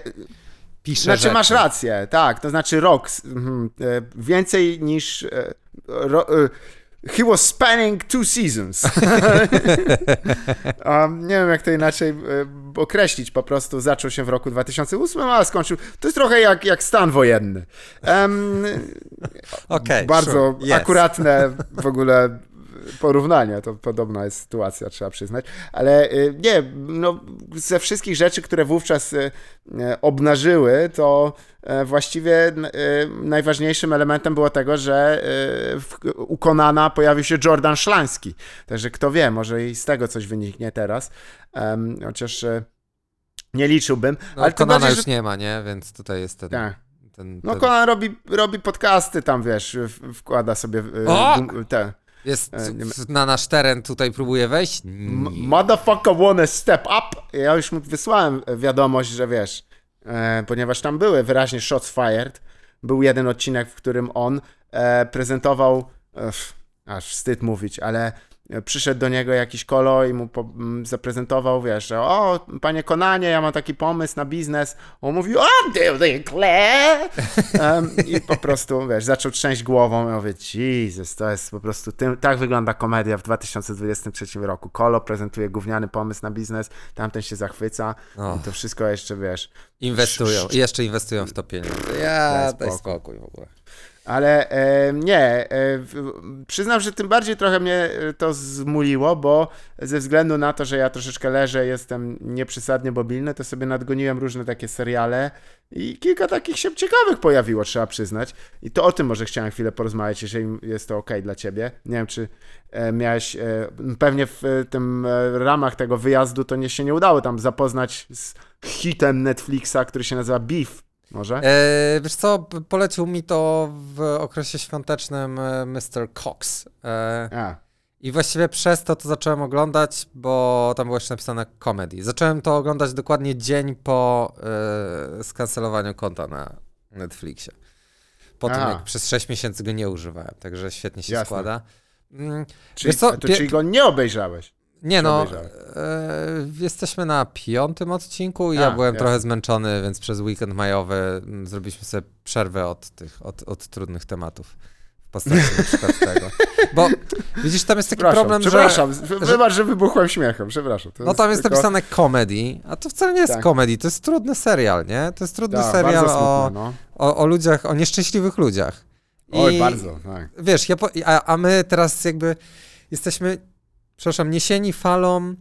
Speaker 6: pisze
Speaker 5: Znaczy
Speaker 6: rzeczy.
Speaker 5: masz rację, tak, to znaczy rok, mhm, więcej niż ro, he was spanning two seasons. um, nie wiem jak to inaczej e, określić, po prostu zaczął się w roku 2008, a skończył, to jest trochę jak, jak stan wojenny. Em,
Speaker 6: Okej,
Speaker 5: bardzo
Speaker 6: sure, yes.
Speaker 5: akuratne w ogóle porównanie, to podobna jest sytuacja, trzeba przyznać, ale y, nie, no ze wszystkich rzeczy, które wówczas y, y, obnażyły, to właściwie najważniejszym elementem było tego, że u Konana pojawił się Jordan Szlański, także kto wie, może i z tego coś wyniknie teraz, chociaż nie liczyłbym,
Speaker 6: No,
Speaker 5: ale
Speaker 6: Konana
Speaker 5: bardziej,
Speaker 6: już
Speaker 5: że...
Speaker 6: nie ma, nie? Więc tutaj jest ten...
Speaker 5: Tak.
Speaker 6: ten,
Speaker 5: No
Speaker 6: ten...
Speaker 5: Conan robi, robi podcasty tam, wiesz, wkłada sobie
Speaker 6: O!
Speaker 5: te...
Speaker 6: Jest
Speaker 5: E,
Speaker 6: na nasz teren tutaj próbuje wejść?
Speaker 5: M-. Motherfucker wanna step up. Ja już mu wysłałem wiadomość, że wiesz, e, ponieważ tam były wyraźnie shots fired. Był jeden odcinek, w którym on e, prezentował, e, aż wstyd mówić, ale przyszedł do niego jakiś kolo i mu po, zaprezentował, wiesz, że o, panie Konanie, ja mam taki pomysł na biznes. On mówił, o, declare! Em, I po prostu, wiesz, zaczął trzęść głową i mówię, Jesus, to jest po prostu, tym, tak wygląda komedia w 2023 roku. Kolo prezentuje gówniany pomysł na biznes, tamten się zachwyca
Speaker 6: O.
Speaker 5: i to wszystko jeszcze, wiesz,
Speaker 6: Inwestują, i jeszcze inwestują w to pieniądze. Ja,
Speaker 5: Daj
Speaker 6: daj
Speaker 5: spokój.
Speaker 6: spokój w ogóle.
Speaker 5: Ale e, nie, e, przyznam, że tym bardziej trochę mnie e, to zmuliło, bo ze względu na to, że ja troszeczkę leżę, jestem nieprzysadnie mobilny, to sobie nadgoniłem różne takie seriale i kilka takich się ciekawych pojawiło, trzeba przyznać. I to o tym może chciałem chwilę porozmawiać, jeżeli jest to ok dla ciebie. Nie wiem, czy e, miałeś, e, pewnie w e, tym ramach tego wyjazdu to nie się nie udało tam zapoznać z hitem Netflixa, który się nazywa Beef. Może?
Speaker 6: E, wiesz co, polecił mi to w okresie świątecznym e, Mr. Cox. E,
Speaker 5: A.
Speaker 6: I właściwie przez to to zacząłem oglądać, bo tam było jeszcze napisane comedy. Zacząłem to oglądać dokładnie dzień po e, skancelowaniu konta na Netflixie. Po tym, jak przez 6 miesięcy go nie używałem, także świetnie się
Speaker 5: Jasne.
Speaker 6: składa. Mm,
Speaker 5: Czyli,
Speaker 6: co,
Speaker 5: to, czyli go nie obejrzałeś?
Speaker 6: Nie no, e, jesteśmy na piątym odcinku i ja byłem
Speaker 5: jasne.
Speaker 6: trochę zmęczony, więc przez weekend majowy mm, zrobiliśmy sobie przerwę od tych, od, od trudnych tematów. W postaci na przykład tego. Bo widzisz, tam jest taki
Speaker 5: Przepraszam,
Speaker 6: problem, że...
Speaker 5: przepraszam, że... wybacz, że wybuchłem śmiechem, przepraszam.
Speaker 6: No tam jest
Speaker 5: tylko-
Speaker 6: napisane comedy, a to wcale nie jest
Speaker 5: Tak.
Speaker 6: comedy, to jest trudny serial, nie? To jest trudny
Speaker 5: Tak,
Speaker 6: serial o,
Speaker 5: no.
Speaker 6: o, o ludziach, o nieszczęśliwych ludziach.
Speaker 5: Oj, bardzo, tak.
Speaker 6: wiesz, ja po, a, a my teraz jakby jesteśmy, przepraszam, niesieni falą,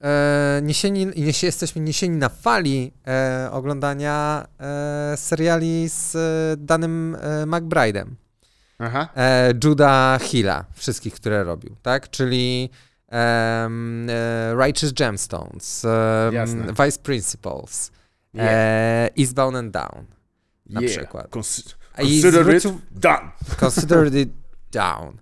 Speaker 6: e, niesieni, niesie, jesteśmy niesieni na fali e, oglądania e, seriali z e, danym e, McBride'em.
Speaker 5: Aha.
Speaker 6: E, Juda Hilla, wszystkich, które robił, tak? Czyli e, Righteous Gemstones, em,
Speaker 5: Jasne.
Speaker 6: Vice Principals,
Speaker 5: Yeah.
Speaker 6: Eastbound and Down, na
Speaker 5: Yeah.
Speaker 6: przykład.
Speaker 5: Cons- Consider it done.
Speaker 6: Considered it down.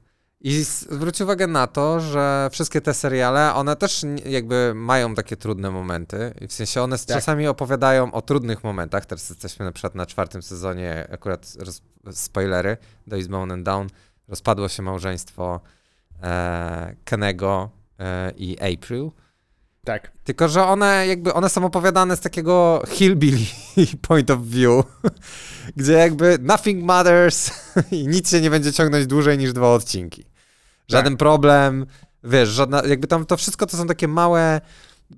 Speaker 6: I zwróć uwagę na to, że wszystkie te seriale, one też jakby mają takie trudne momenty. I w sensie one
Speaker 5: Tak.
Speaker 6: czasami opowiadają o trudnych momentach. Teraz jesteśmy na przykład na czwartym sezonie, akurat roz, spoilery do Eastbound and Down. Rozpadło się małżeństwo e, Kenego e, i April.
Speaker 5: Tak.
Speaker 6: Tylko, że one jakby, one są opowiadane z takiego hillbilly point of view, gdzie jakby nothing matters i nic się nie będzie ciągnąć dłużej niż dwa odcinki. Żaden problem, wiesz, żadna, jakby tam to wszystko to są takie małe,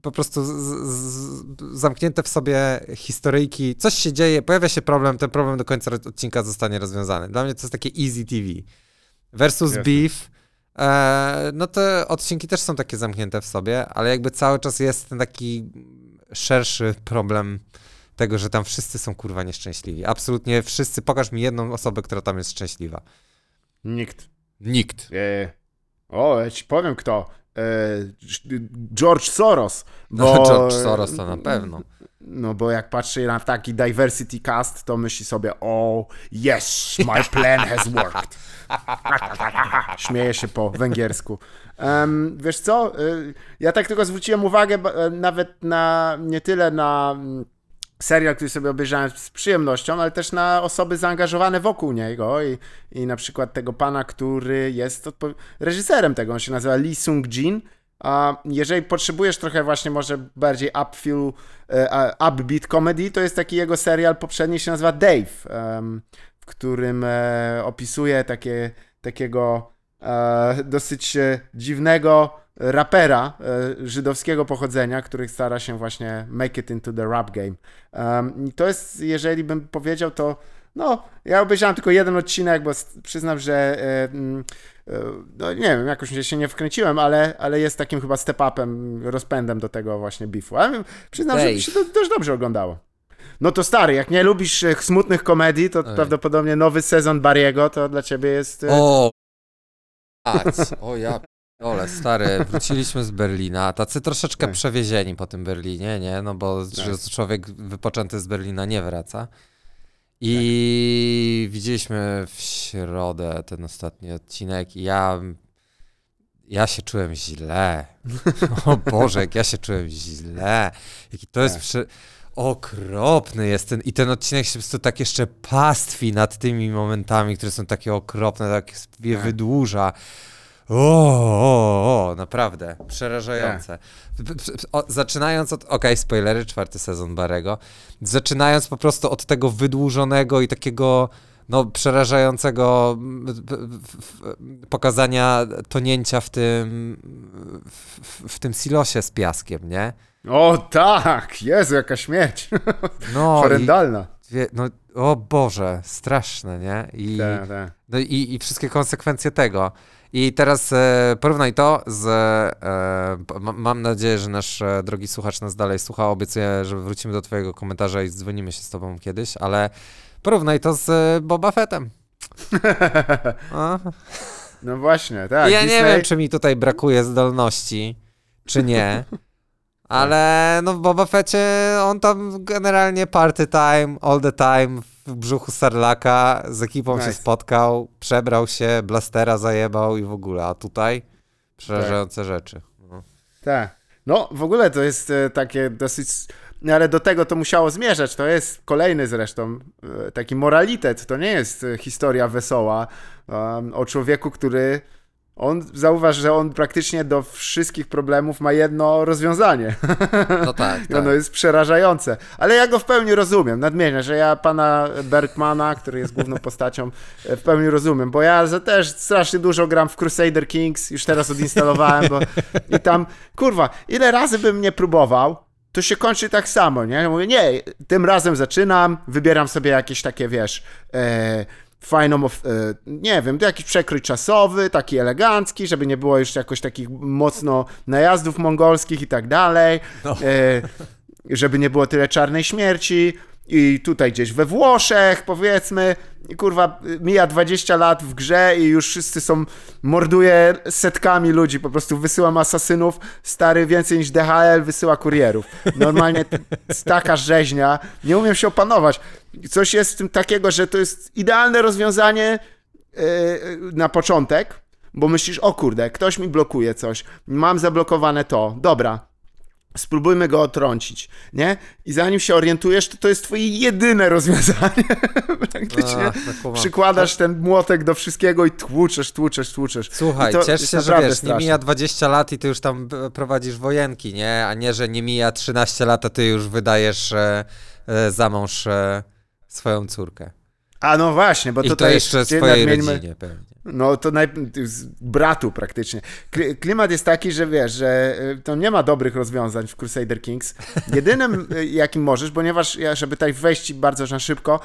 Speaker 6: po prostu z, z, zamknięte w sobie historyjki. Coś się dzieje, pojawia się problem, ten problem do końca odcinka zostanie rozwiązany. Dla mnie to jest takie easy TV. Versus
Speaker 5: Jasne.
Speaker 6: Beef, e, no te odcinki też są takie zamknięte w sobie, ale jakby cały czas jest ten taki szerszy problem tego, że tam wszyscy są kurwa nieszczęśliwi. Absolutnie wszyscy. Pokaż mi jedną osobę, która tam jest szczęśliwa.
Speaker 5: Nikt.
Speaker 6: Nikt.
Speaker 5: E, o, ja ci powiem kto. E, George Soros. Bo,
Speaker 6: No, George Soros to na pewno.
Speaker 5: No bo jak patrzy na taki diversity cast, to myśli sobie, o, yes, my plan has worked. Śmieje się po węgiersku. Em, wiesz co, y, ja tak tylko zwróciłem uwagę e, nawet na, nie tyle na mm, serial, który sobie obejrzałem z przyjemnością, ale też na osoby zaangażowane wokół niego i, i na przykład tego pana, który jest reżyserem tego, on się nazywa Lee Sung-jin. A jeżeli potrzebujesz trochę właśnie może bardziej upfeel, e, upbeat comedy, to jest taki jego serial poprzedni się nazywa Dave, w którym e, opisuje takie, takiego e, dosyć dziwnego rapera e, żydowskiego pochodzenia, który stara się właśnie make it into the rap game. Um, to jest, jeżeli bym powiedział, to no, ja obejrzałem tylko jeden odcinek, bo przyznam, że e, mm, e, no nie wiem, jakoś się nie wkręciłem, ale, ale jest takim chyba step-upem, rozpędem do tego właśnie. Ale przyznam, że
Speaker 6: Dave.
Speaker 5: mi się to dość dobrze oglądało. No to stary, jak nie lubisz smutnych komedii, to
Speaker 6: Ej.
Speaker 5: prawdopodobnie nowy sezon Bariego to dla ciebie jest...
Speaker 6: O! Ać, o ja ole, stary, wróciliśmy z Berlina, tacy troszeczkę
Speaker 5: Tak.
Speaker 6: przewiezieni po tym Berlinie, nie? No bo że
Speaker 5: Tak.
Speaker 6: człowiek wypoczęty z Berlina nie wraca. I widzieliśmy w środę ten ostatni odcinek i ja ja się czułem źle. O Boże, jak ja się czułem źle. Jaki to jest
Speaker 5: Tak.
Speaker 6: przy... okropny jest ten i ten odcinek się po prostu tak jeszcze pastwi nad tymi momentami, które są takie okropne, tak je
Speaker 5: Tak.
Speaker 6: wydłuża. O, naprawdę, przerażające. O, zaczynając od, okej, spoilery, czwarty sezon Barego, zaczynając po prostu od tego wydłużonego i takiego, no, przerażającego pokazania tonięcia w tym, w, w- tym silosie z piaskiem, nie?
Speaker 5: O tak, Jezu, jaka śmierć.
Speaker 6: No, i,
Speaker 5: Horrendalna.
Speaker 6: wie- no, o Boże, straszne, nie? I,
Speaker 5: Tak, tak.
Speaker 6: No i, i wszystkie konsekwencje tego. I teraz e, porównaj to z. E, ma- mam nadzieję, że nasz e, drogi słuchacz nas dalej słucha. Obiecuję, że wrócimy do Twojego komentarza i dzwonimy się z Tobą kiedyś, ale porównaj to z e, Boba Fettem.
Speaker 5: No właśnie, tak.
Speaker 6: ja nie
Speaker 5: Disney-
Speaker 6: wiem, czy mi tutaj brakuje zdolności, czy nie. Ale no w Boba Fetcie on tam generalnie party time, all the time w brzuchu Sarlaka z ekipą się
Speaker 5: Nice.
Speaker 6: spotkał, przebrał się, blastera zajebał i w ogóle, a tutaj przerażające rzeczy. No.
Speaker 5: Tak. No, w ogóle to jest e, takie dosyć. no, Ale do tego to musiało zmierzać. To jest kolejny zresztą e, taki moralitet. To nie jest e, historia wesoła um, o człowieku, który. On zauważ, że on praktycznie do wszystkich problemów ma jedno rozwiązanie.
Speaker 6: No tak,
Speaker 5: I ono
Speaker 6: tak.
Speaker 5: jest przerażające. Ale ja go w pełni rozumiem, nadmienię, że ja pana Bergmana, który jest główną postacią, w pełni rozumiem, bo ja też strasznie dużo gram w Crusader Kings, już teraz odinstalowałem, bo i tam, kurwa, ile razy bym nie próbował, to się kończy tak samo, nie? Ja mówię, nie, tym razem zaczynam, wybieram sobie jakieś takie, wiesz, e, fajną, e, nie wiem, to jakiś przekrój czasowy, taki elegancki, żeby nie było już jakoś takich mocno najazdów mongolskich i tak dalej, e, żeby nie było tyle czarnej śmierci. I tutaj gdzieś we Włoszech, powiedzmy, i kurwa, mija 20 lat w grze i już wszyscy są, morduje setkami ludzi, po prostu wysyłam asasynów, stary więcej niż DHL wysyła kurierów. Normalnie taka rzeźnia, nie umiem się opanować. Coś jest w tym takiego, że to jest idealne rozwiązanie e, na początek, bo myślisz, o kurde, ktoś mi blokuje coś, mam zablokowane to, dobra, spróbujmy go otrącić, nie? I zanim się orientujesz, to to jest twoje jedyne rozwiązanie. Praktycznie
Speaker 6: A, no kumam.
Speaker 5: przykładasz ten młotek do wszystkiego i tłuczesz, tłuczesz, tłuczesz.
Speaker 6: Słuchaj,
Speaker 5: to
Speaker 6: ciesz się, że wiesz, nie mija 20 lat i ty już tam b- prowadzisz wojenki, nie? A nie, że nie mija 13 lat, a ty już wydajesz e, e, za mąż e, swoją córkę.
Speaker 5: A no właśnie, bo
Speaker 6: I
Speaker 5: tutaj
Speaker 6: to jeszcze swojej
Speaker 5: nadmieńmy-
Speaker 6: rodzinie pewnie.
Speaker 5: No to naj... z bratu praktycznie. Kli- Klimat jest taki, że wiesz, że y, to nie ma dobrych rozwiązań w Crusader Kings. Jedynym, y, jakim możesz, ponieważ żeby tutaj wejść bardzo na szybko,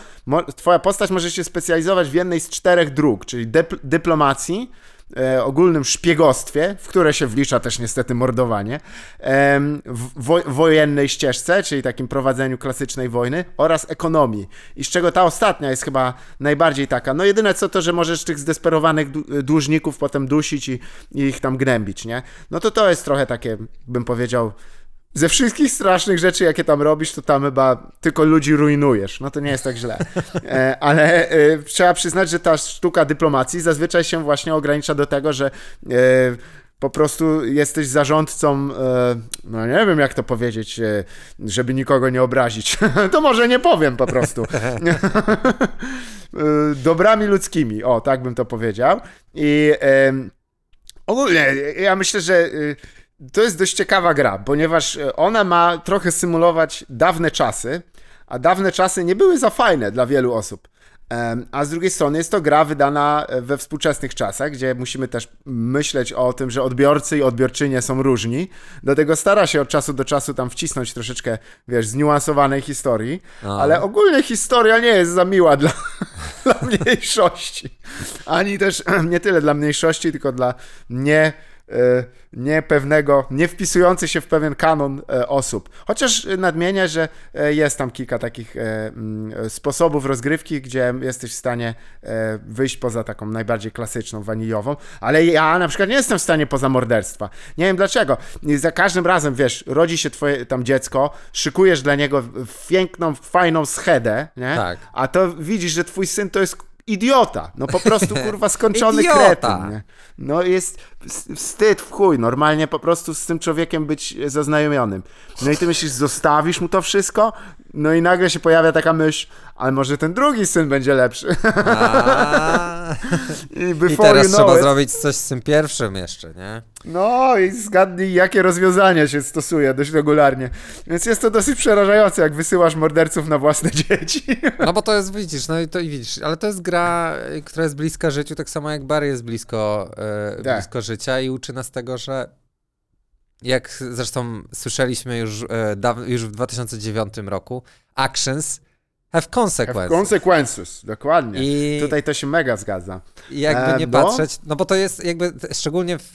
Speaker 5: twoja postać może się specjalizować w jednej z czterech dróg, czyli dypl- dyplomacji, e, ogólnym szpiegostwie, w które się wlicza też niestety mordowanie, wo- wojennej ścieżce, czyli takim prowadzeniu klasycznej wojny oraz ekonomii. I z czego ta ostatnia jest chyba najbardziej taka. No jedyne co to, że możesz tych zdesperowanych dłużników potem dusić i, i ich tam gnębić, nie? No to to jest trochę takie, bym powiedział, ze wszystkich strasznych rzeczy, jakie tam robisz, to tam chyba tylko ludzi rujnujesz. No to nie jest tak źle. E, ale e, trzeba przyznać, że ta sztuka dyplomacji zazwyczaj się właśnie ogranicza do tego, że e, po prostu jesteś zarządcą, no nie wiem jak to powiedzieć, żeby nikogo nie obrazić. to może nie powiem po prostu. Dobrami ludzkimi, o, tak bym to powiedział. I ogólnie ja myślę, że y, to jest dość ciekawa gra, ponieważ y, ona ma trochę symulować dawne czasy, a dawne czasy nie były za fajne dla wielu osób. A z drugiej strony jest to gra wydana e, we współczesnych czasach, gdzie musimy też myśleć o tym, że odbiorcy i odbiorczynie są różni. Dlatego stara się od czasu do czasu tam wcisnąć troszeczkę, wiesz, zniuansowanej historii,
Speaker 6: No.
Speaker 5: ale ogólnie historia nie jest za miła dla, dla mniejszości. Ani też nie tyle dla mniejszości, tylko dla nie, e, niepewnego, nie wpisujący się w pewien kanon e, osób. Chociaż nadmienię, że e, jest tam kilka takich mm, sposobów rozgrywki, gdzie jesteś w stanie wyjść poza taką najbardziej klasyczną, waniliową, ale ja na przykład nie jestem w stanie poza morderstwa. Nie wiem dlaczego. Za każdym razem, wiesz, rodzi się twoje tam dziecko, szykujesz dla niego piękną, fajną schedę, nie?
Speaker 6: Tak.
Speaker 5: A to widzisz, że twój syn to jest idiota. No po prostu, kurwa, skończony kretyn, nie? No jest wstyd w chuj, normalnie po prostu z tym człowiekiem być zaznajomionym. No i ty myślisz, zostawisz mu to wszystko? No i nagle się pojawia taka myśl, ale może ten drugi syn będzie lepszy. I
Speaker 6: I teraz trzeba
Speaker 5: it,
Speaker 6: zrobić coś z tym pierwszym jeszcze, nie?
Speaker 5: No i zgadnij, jakie rozwiązania się stosuje dość regularnie. Więc jest to dosyć przerażające, jak wysyłasz morderców na własne dzieci.
Speaker 6: No bo to jest, widzisz, no i to i widzisz, ale to jest gra, która jest bliska życiu, tak samo jak Barry jest blisko, e,
Speaker 5: Tak.
Speaker 6: blisko życia i uczy nas tego, że jak zresztą słyszeliśmy już, e, daw- już w 2009 roku, actions have consequences.
Speaker 5: Consequences, dokładnie.
Speaker 6: I
Speaker 5: Tutaj to się mega zgadza.
Speaker 6: jakby
Speaker 5: E,
Speaker 6: nie patrzeć, no bo to jest jakby, szczególnie w,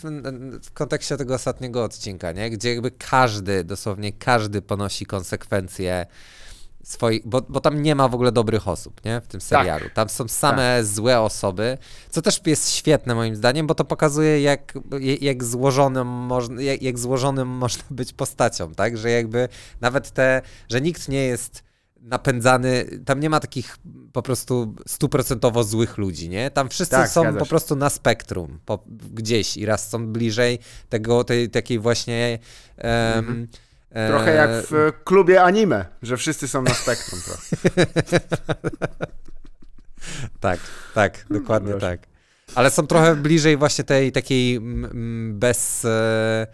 Speaker 6: w kontekście tego ostatniego odcinka, nie? gdzie jakby każdy, dosłownie każdy ponosi konsekwencje swoich, bo, bo tam nie ma w ogóle dobrych osób, nie, w tym
Speaker 5: Tak.
Speaker 6: serialu. Tam są same złe osoby, co też jest świetne moim zdaniem, bo to pokazuje jak, jak, złożonym, można, jak, jak złożonym można być postacią, tak, że jakby nawet te, że nikt nie jest napędzany, tam nie ma takich po prostu stuprocentowo złych ludzi, nie? Tam wszyscy
Speaker 5: Tak,
Speaker 6: są po prostu na spektrum, po, gdzieś i raz są bliżej tego, tej takiej właśnie em,
Speaker 5: Mhm. Trochę jak w e, klubie anime, że wszyscy są na spektrum. Trochę.
Speaker 6: Tak, tak, dokładnie
Speaker 5: Proszę.
Speaker 6: tak. Ale są trochę bliżej właśnie tej takiej mm, mm, bez e,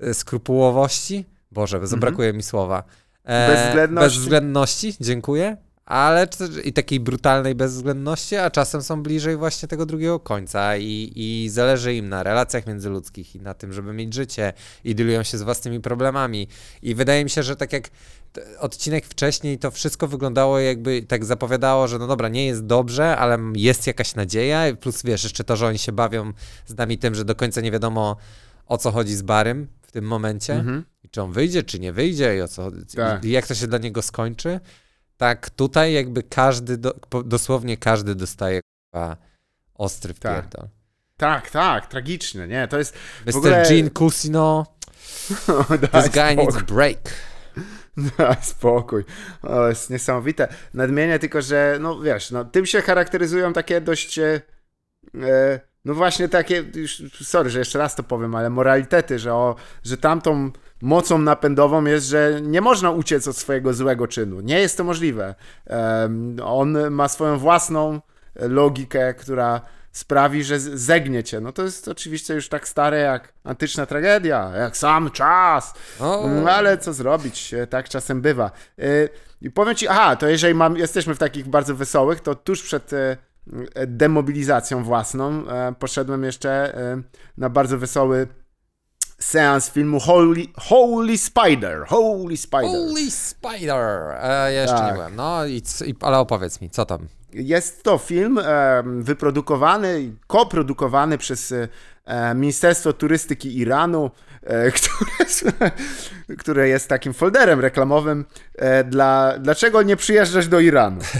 Speaker 6: e, skrupułowości. Boże, zabrakuje mi słowa. E,
Speaker 5: Bezwzględności.
Speaker 6: Bezwzględności, dziękuję. Ale i takiej brutalnej bezwzględności, a czasem są bliżej właśnie tego drugiego końca i, i zależy im na relacjach międzyludzkich i na tym, żeby mieć życie i dealują się z własnymi problemami. I wydaje mi się, że tak jak odcinek wcześniej to wszystko wyglądało jakby tak zapowiadało, że no dobra, nie jest dobrze, ale jest jakaś nadzieja, plus wiesz, jeszcze to, że oni się bawią z nami tym, że do końca nie wiadomo o co chodzi z Barym w tym momencie,
Speaker 5: Mhm.
Speaker 6: czy on wyjdzie, czy nie wyjdzie i o co
Speaker 5: Tak.
Speaker 6: i jak to się dla niego skończy. Tak, tutaj jakby każdy, do, dosłownie każdy dostaje kurwa, ostry
Speaker 5: Tak.
Speaker 6: wpierdol.
Speaker 5: Tak, tak, tragiczne, nie? To jest
Speaker 6: Mr.
Speaker 5: w ogóle...
Speaker 6: Gene Cusino, this guy needs break.
Speaker 5: Daj spokój. O, jest niesamowite. Nadmienię tylko, że no wiesz, no, tym się charakteryzują takie dość e, e, no właśnie takie, już, sorry, że jeszcze raz to powiem, ale moralitety, że, o, że tamtą mocą napędową jest, że nie można uciec od swojego złego czynu. Nie jest to możliwe. On ma swoją własną logikę, która sprawi, że zegnie cię. No to jest oczywiście już tak stare jak antyczna tragedia, jak sam czas.
Speaker 6: O.
Speaker 5: No ale co zrobić, e, tak czasem bywa. E, I powiem ci, aha, to jeżeli mam, jesteśmy w takich bardzo wesołych, to tuż przed e, demobilizacją własną poszedłem jeszcze na bardzo wesoły seans filmu Holy, Holy Spider. Holy Spider.
Speaker 6: Holy Spider! E, ja jeszcze
Speaker 5: Tak.
Speaker 6: nie byłem. No, i, i, ale opowiedz mi, co tam?
Speaker 5: Jest to film e, wyprodukowany, i koprodukowany przez e, Ministerstwo Turystyki Iranu, które, które jest takim folderem reklamowym e, dla dlaczego nie przyjeżdżać do Iranu.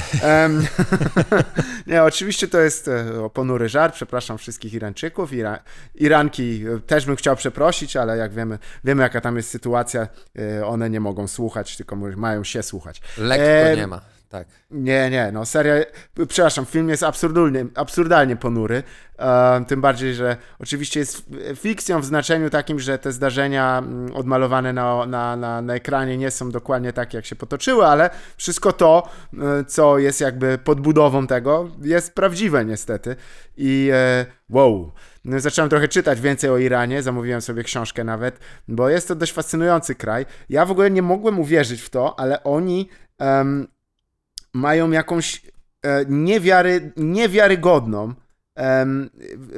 Speaker 5: Nie, oczywiście to jest e, ponury żart, przepraszam wszystkich Irańczyków. Ira, Iranki e, też bym chciał przeprosić, ale jak wiemy, wiemy jaka tam jest sytuacja, e, one nie mogą słuchać, tylko mają się słuchać.
Speaker 6: Lekko
Speaker 5: Em,
Speaker 6: nie ma. Tak.
Speaker 5: nie, nie, no seria, przepraszam, film jest absurdalnie, absurdalnie ponury, e, tym bardziej, że oczywiście jest fikcją w znaczeniu takim, że te zdarzenia mm, odmalowane na, na, na, na ekranie nie są dokładnie takie, jak się potoczyły, ale wszystko to, e, co jest jakby podbudową tego, jest prawdziwe niestety i e, wow, no, zacząłem trochę czytać więcej o Iranie, zamówiłem sobie książkę nawet, bo jest to dość fascynujący kraj. Ja w ogóle nie mogłem uwierzyć w to, ale oni... em, mają jakąś e, niewiary, niewiarygodną,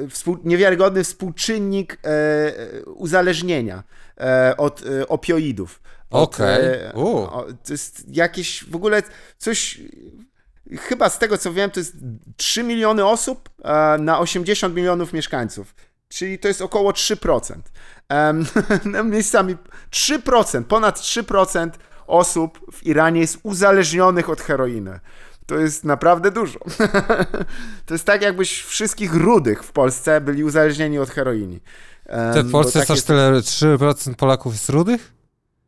Speaker 5: współ, niewiarygodny współczynnik e, uzależnienia e, od opioidów.
Speaker 6: Okej.
Speaker 5: e,
Speaker 6: U.
Speaker 5: o, To jest jakieś w ogóle coś. Chyba z tego co wiem, to jest 3 miliony osób na 80 milionów mieszkańców. Czyli to jest około 3%. Em, no, miejscami 3%, ponad 3% osób w Iranie jest uzależnionych od heroiny. To jest naprawdę dużo. to jest tak, jakbyś wszystkich rudych w Polsce byli uzależnieni od
Speaker 6: Ty w Polsce
Speaker 5: tak
Speaker 6: jest aż
Speaker 5: jest-
Speaker 6: tyle, 3% Polaków jest rudych?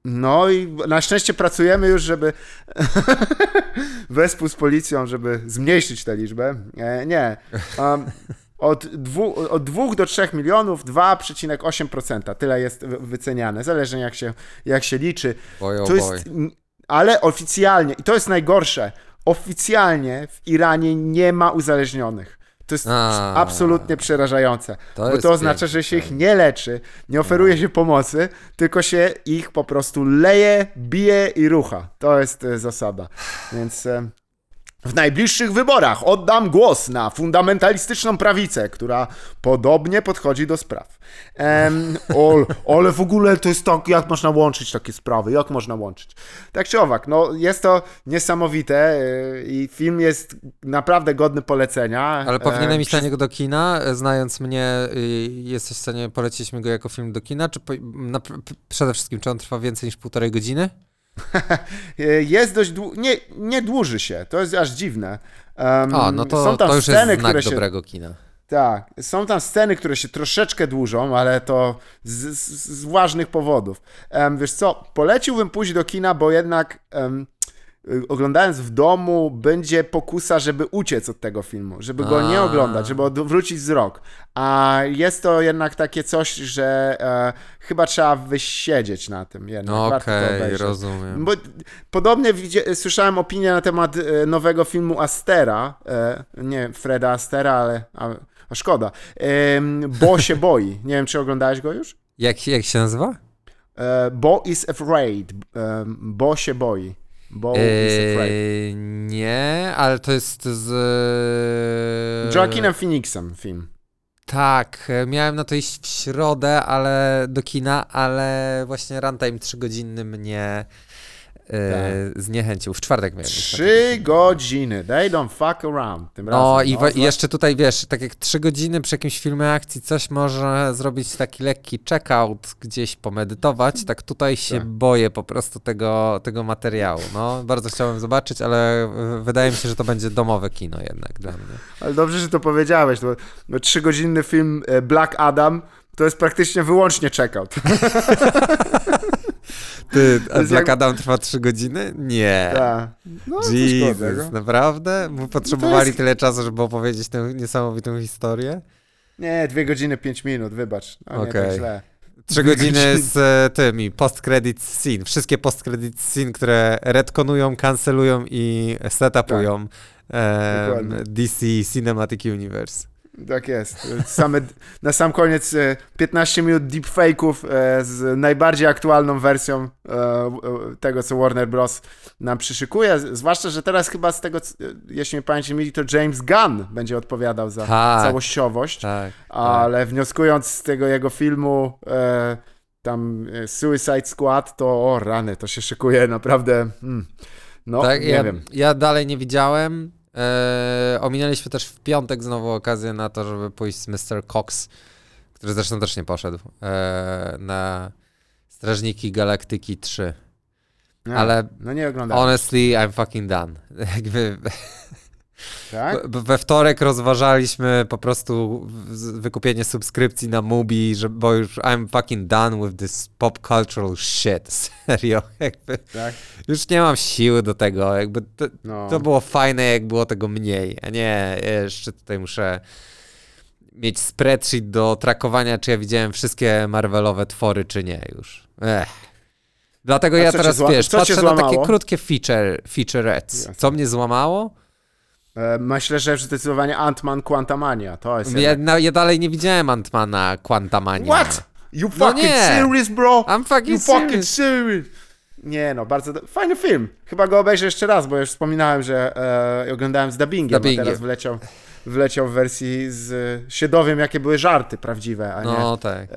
Speaker 5: No i na szczęście pracujemy już, żeby wespół z policją, żeby zmniejszyć tę liczbę. E, nie. Um, od 2 od dwóch do 3 milionów 2,8%. Tyle jest wy- wyceniane. Zależy jak się, jak się liczy.
Speaker 6: Oj, o
Speaker 5: To jest, ale oficjalnie, i to jest najgorsze, oficjalnie w Iranie nie ma uzależnionych. To jest
Speaker 6: A.
Speaker 5: absolutnie przerażające.
Speaker 6: To
Speaker 5: bo to oznacza,
Speaker 6: piękne.
Speaker 5: że się ich nie leczy, nie oferuje się pomocy, tylko się ich po prostu leje, bije i rucha. To jest e, zasada. Więc e, w najbliższych wyborach oddam głos na fundamentalistyczną prawicę, która podobnie podchodzi do spraw. Em, ol, ale w ogóle to jest tak, jak można łączyć takie sprawy, jak można łączyć. Tak czy owak, no jest to niesamowite e, i film jest naprawdę godny polecenia.
Speaker 6: Ale powinienem
Speaker 5: Em,
Speaker 6: iść na niego do kina, e, znając mnie, y, jesteś w stanie polecić mi go jako film do kina, czy po, na, przede wszystkim, czy on trwa więcej niż półtorej godziny?
Speaker 5: E, Jest dość dłu- nie, nie dłuży się, to jest aż dziwne. Em,
Speaker 6: A, no to,
Speaker 5: są tam
Speaker 6: to już
Speaker 5: sceny,
Speaker 6: jest znak
Speaker 5: które się,
Speaker 6: dobrego kina.
Speaker 5: Tak, są tam sceny, które się troszeczkę dłużą, ale to z, z, z ważnych powodów. Em, wiesz co, poleciłbym pójść do kina, bo jednak y, oglądając w domu będzie pokusa, żeby uciec od tego filmu, żeby go nie oglądać, żeby odwrócić wzrok. A jest to jednak takie coś, że e, chyba trzeba wysiedzieć na tym jednak.
Speaker 6: Okej,
Speaker 5: obejrzeć.
Speaker 6: rozumiem.
Speaker 5: Bo podobnie widzie, słyszałem opinię na temat e, nowego filmu Astera. E, nie Freda Astera, ale a, a szkoda. Bo się boi. Nie wiem, czy oglądałeś go już?
Speaker 6: Jak, jak się nazywa?
Speaker 5: E, Bo is afraid. Bo się boi. Bo.
Speaker 6: Eee, nie, ale to jest z...
Speaker 5: Joaquinem Phoenixem film.
Speaker 6: Tak, e, miałem na to iść w środę, ale do kina, ale właśnie runtime trzygodzinny mnie e, zniechęcił. W czwartek miałem. to
Speaker 5: Tak. Trzy godziny. They don't fuck around. Tym razem.
Speaker 6: No i, wa- i jeszcze tutaj wiesz, tak jak trzy godziny przy jakimś filmie akcji coś może zrobić taki lekki checkout, gdzieś pomedytować, tak tutaj się
Speaker 5: Tak.
Speaker 6: boję po prostu tego, tego materiału. No, bardzo chciałem zobaczyć, ale wydaje mi się, że to będzie domowe kino jednak dla mnie.
Speaker 5: Ale dobrze, że to powiedziałeś. Bo, bo trzygodzinny film e, Black Adam to jest praktycznie wyłącznie checkout.
Speaker 6: Ty, a Black
Speaker 5: jak-
Speaker 6: trwa trzy godziny? Nie.
Speaker 5: Tak. No,
Speaker 6: Jesus,
Speaker 5: no.
Speaker 6: naprawdę? Bo potrzebowali
Speaker 5: jest-
Speaker 6: tyle czasu, żeby opowiedzieć tę niesamowitą historię?
Speaker 5: Nie, dwie godziny, pięć minut, wybacz. No, nie tak źle.
Speaker 6: Trzy godziny z e, tymi post-credit scene. Wszystkie post-credit scene, które retkonują, cancelują i setupują
Speaker 5: Dokładnie.
Speaker 6: DC Cinematic Universe.
Speaker 5: Tak jest. Same, na sam koniec e, 15 minut deepfake'ów e, z najbardziej aktualną wersją e, e, tego, co Warner Bros. nam przyszykuje. Zwłaszcza, że teraz chyba z tego, e, jeśli mnie pamięć nie myli, to James Gunn będzie odpowiadał za
Speaker 6: Tak.
Speaker 5: całościowość.
Speaker 6: Tak.
Speaker 5: Ale wnioskując z tego jego filmu e, tam e, Suicide Squad, to o rany, to się szykuje naprawdę. Mm, no,
Speaker 6: tak,
Speaker 5: nie
Speaker 6: ja,
Speaker 5: wiem.
Speaker 6: ja dalej nie widziałem. E, ominęliśmy też w piątek znowu okazję na to, żeby pójść z Mr. Cox, który zresztą też nie poszedł, e, na Strażniki Galaktyki 3.
Speaker 5: Nie,
Speaker 6: ale
Speaker 5: No nie oglądałem.
Speaker 6: Honestly, I'm fucking done. Jakby
Speaker 5: Tak?
Speaker 6: we wtorek rozważaliśmy po prostu wykupienie subskrypcji na Mubi, że, bo już I'm fucking done with this pop cultural shit. Serio. Jakby
Speaker 5: Tak?
Speaker 6: już nie mam siły do tego. Jakby to,
Speaker 5: No.
Speaker 6: to było fajne, jak było tego mniej. A nie, jeszcze tutaj muszę mieć spreadsheet do trakowania, czy ja widziałem wszystkie Marvelowe twory, czy nie już. Ech. Dlatego
Speaker 5: A
Speaker 6: ja teraz, wiesz, patrzę na takie krótkie feature, featurettes.
Speaker 5: Jasne.
Speaker 6: Co mnie złamało?
Speaker 5: E, Myślę, że zdecydowanie Ant-Man Quantumania. To jest.
Speaker 6: Ja, no, ja dalej nie widziałem Antmana Quantamania.
Speaker 5: What? You
Speaker 6: No
Speaker 5: fucking
Speaker 6: nie.
Speaker 5: serious, bro?
Speaker 6: I'm fucking
Speaker 5: You fucking
Speaker 6: serious.
Speaker 5: serious. Nie no, bardzo do... fajny film. Chyba go obejrzę jeszcze raz, bo już wspominałem, że e, oglądałem z dubbingiem,
Speaker 6: Dubbingiem.
Speaker 5: a teraz wleciał, wleciał w wersji z e, się dowiem, jakie były żarty prawdziwe, a nie...
Speaker 6: No tak.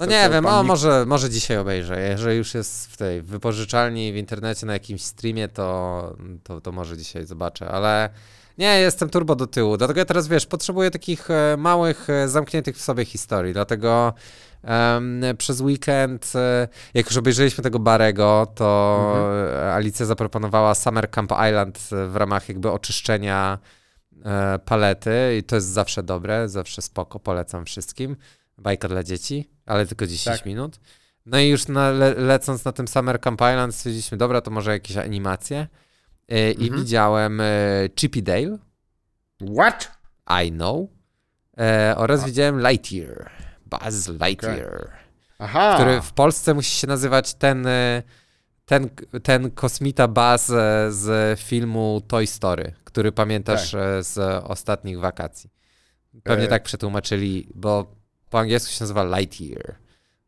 Speaker 6: No nie wiem, o może, może dzisiaj obejrzę. Jeżeli już jest w tej wypożyczalni w internecie na jakimś streamie, to, to, to może dzisiaj zobaczę, ale nie, jestem turbo do tyłu. Dlatego ja teraz wiesz, potrzebuję takich e, małych, e, zamkniętych w sobie historii. Dlatego em, przez weekend, e, jak już obejrzeliśmy tego Barego, to e, Alicja zaproponowała Summer Camp Island w ramach jakby oczyszczenia palety i to jest zawsze dobre, zawsze spoko, polecam wszystkim. Bajka dla dzieci, ale tylko 10
Speaker 5: Tak.
Speaker 6: minut. No i już na, le, lecąc na tym Summer Camp Island stwierdziliśmy, dobra, to może jakieś animacje. E, I
Speaker 5: Mhm.
Speaker 6: widziałem e, Chippy Dale,
Speaker 5: What?
Speaker 6: I Know, e, oraz widziałem Lightyear, Buzz Lightyear,
Speaker 5: Aha.
Speaker 6: który w Polsce musi się nazywać ten, ten, ten kosmita Buzz z filmu Toy Story, który pamiętasz e, z ostatnich wakacji. Pewnie
Speaker 5: E.
Speaker 6: tak przetłumaczyli, bo po angielsku się nazywa Lightyear.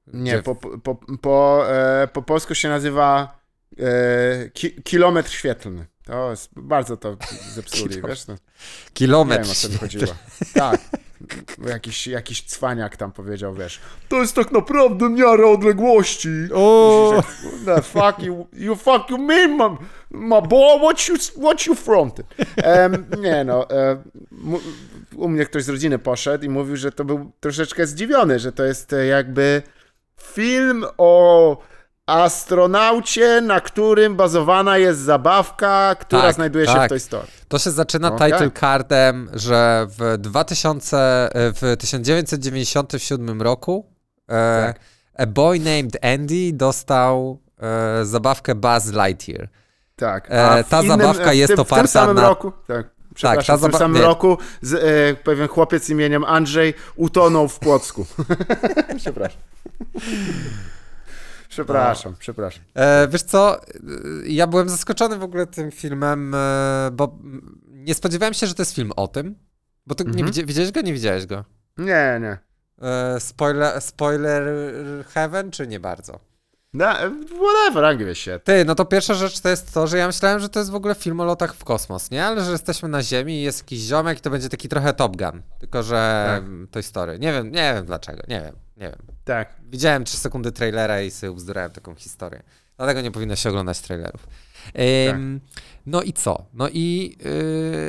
Speaker 5: Nie, po, po, po, e, po polsku się nazywa e, ki, kilometr świetlny. To jest, bardzo to zepsuli, wiesz? No, nie
Speaker 6: Kilometr
Speaker 5: wiem, o co mi chodziło. Tak. Jakiś, jakiś cwaniak tam powiedział, wiesz, to jest tak naprawdę miara odległości.
Speaker 6: O!
Speaker 5: No, fuck you, you fuck you mean, my, my boy, what you, what you fronted? Em, nie no, mu, u mnie ktoś z rodziny poszedł i mówił, że to był troszeczkę zdziwiony, że to jest e, jakby film o astronaucie, na którym bazowana jest zabawka, która
Speaker 6: Tak,
Speaker 5: znajduje się
Speaker 6: tak.
Speaker 5: w Toy Story.
Speaker 6: To się zaczyna
Speaker 5: Okej.
Speaker 6: title cardem, że w 2000, e, w 1997 roku e,
Speaker 5: Tak.
Speaker 6: A Boy Named Andy dostał e, zabawkę Buzz Lightyear.
Speaker 5: Tak.
Speaker 6: E,
Speaker 5: w
Speaker 6: ta zabawka
Speaker 5: w
Speaker 6: jest
Speaker 5: tym, W
Speaker 6: oparta
Speaker 5: tym samym
Speaker 6: na-
Speaker 5: roku, tak. Przepraszam,
Speaker 6: ta
Speaker 5: w tym samym
Speaker 6: nie.
Speaker 5: roku z, e, pewien chłopiec imieniem Andrzej utonął w Płocku. przepraszam. Przepraszam, przepraszam.
Speaker 6: E, wiesz co, e, ja byłem zaskoczony w ogóle tym filmem, e, bo nie spodziewałem się, że to jest film o tym. Bo ty nie
Speaker 5: Mhm.
Speaker 6: widzi, widziałeś go, nie widziałeś go?
Speaker 5: Nie, nie.
Speaker 6: E, spoiler, spoiler heaven, czy nie bardzo?
Speaker 5: No, whatever, Angry shit.
Speaker 6: Ty, no to pierwsza rzecz to jest to, że ja myślałem, że to jest w ogóle film o lotach w kosmos, nie? Ale że jesteśmy na Ziemi i jest jakiś ziomek i to będzie taki trochę Top Gun. Tylko, że
Speaker 5: Tak.
Speaker 6: Story. Nie wiem, nie wiem dlaczego, nie wiem, nie wiem.
Speaker 5: Tak.
Speaker 6: Widziałem 3 sekundy trailera i sobie ubzdurałem taką historię. Dlatego nie powinno się oglądać trailerów. Ym, No i co? No i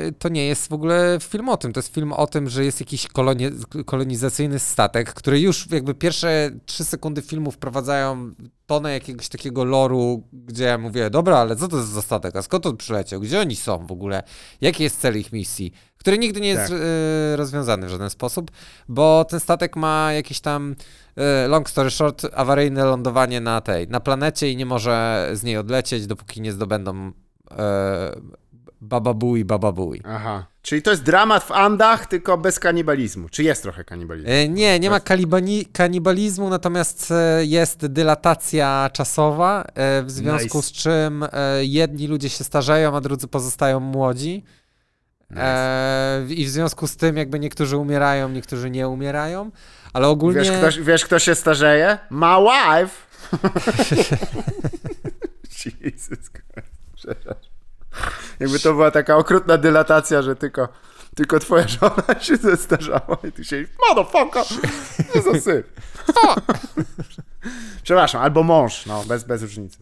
Speaker 6: yy, to nie jest w ogóle film o tym. To jest film o tym, że jest jakiś koloni- kolonizacyjny statek, który już jakby pierwsze 3 sekundy filmu wprowadzają tonę jakiegoś takiego loru, gdzie ja mówię, dobra, ale co to jest za statek? A skąd on przyleciał? Gdzie oni są w ogóle? Jaki jest cel ich misji? Który nigdy nie jest
Speaker 5: Tak.
Speaker 6: yy, rozwiązany w żaden sposób, bo ten statek ma jakieś tam yy, long story short, awaryjne lądowanie na tej, na planecie i nie może z niej odlecieć, dopóki nie zdobędą e, Baba Booey, Baba Booey.
Speaker 5: Aha. Czyli to jest dramat w Andach, tylko bez kanibalizmu. Czy jest trochę kanibalizmu?
Speaker 6: Nie, nie ma kalibani- kanibalizmu, natomiast jest dylatacja czasowa, w związku
Speaker 5: Nice.
Speaker 6: z czym jedni ludzie się starzeją, a drudzy pozostają młodzi. E, I w związku z tym jakby niektórzy umierają, niektórzy nie umierają, ale ogólnie...
Speaker 5: Wiesz, kto, wiesz, kto się starzeje? My wife! Jesus Christ. Jakby to była taka okrutna dylatacja, że tylko, tylko twoja żona się zestarzała i ty się motherfucker! Nie za syf. Przepraszam, albo mąż, no, bez, bez różnicy.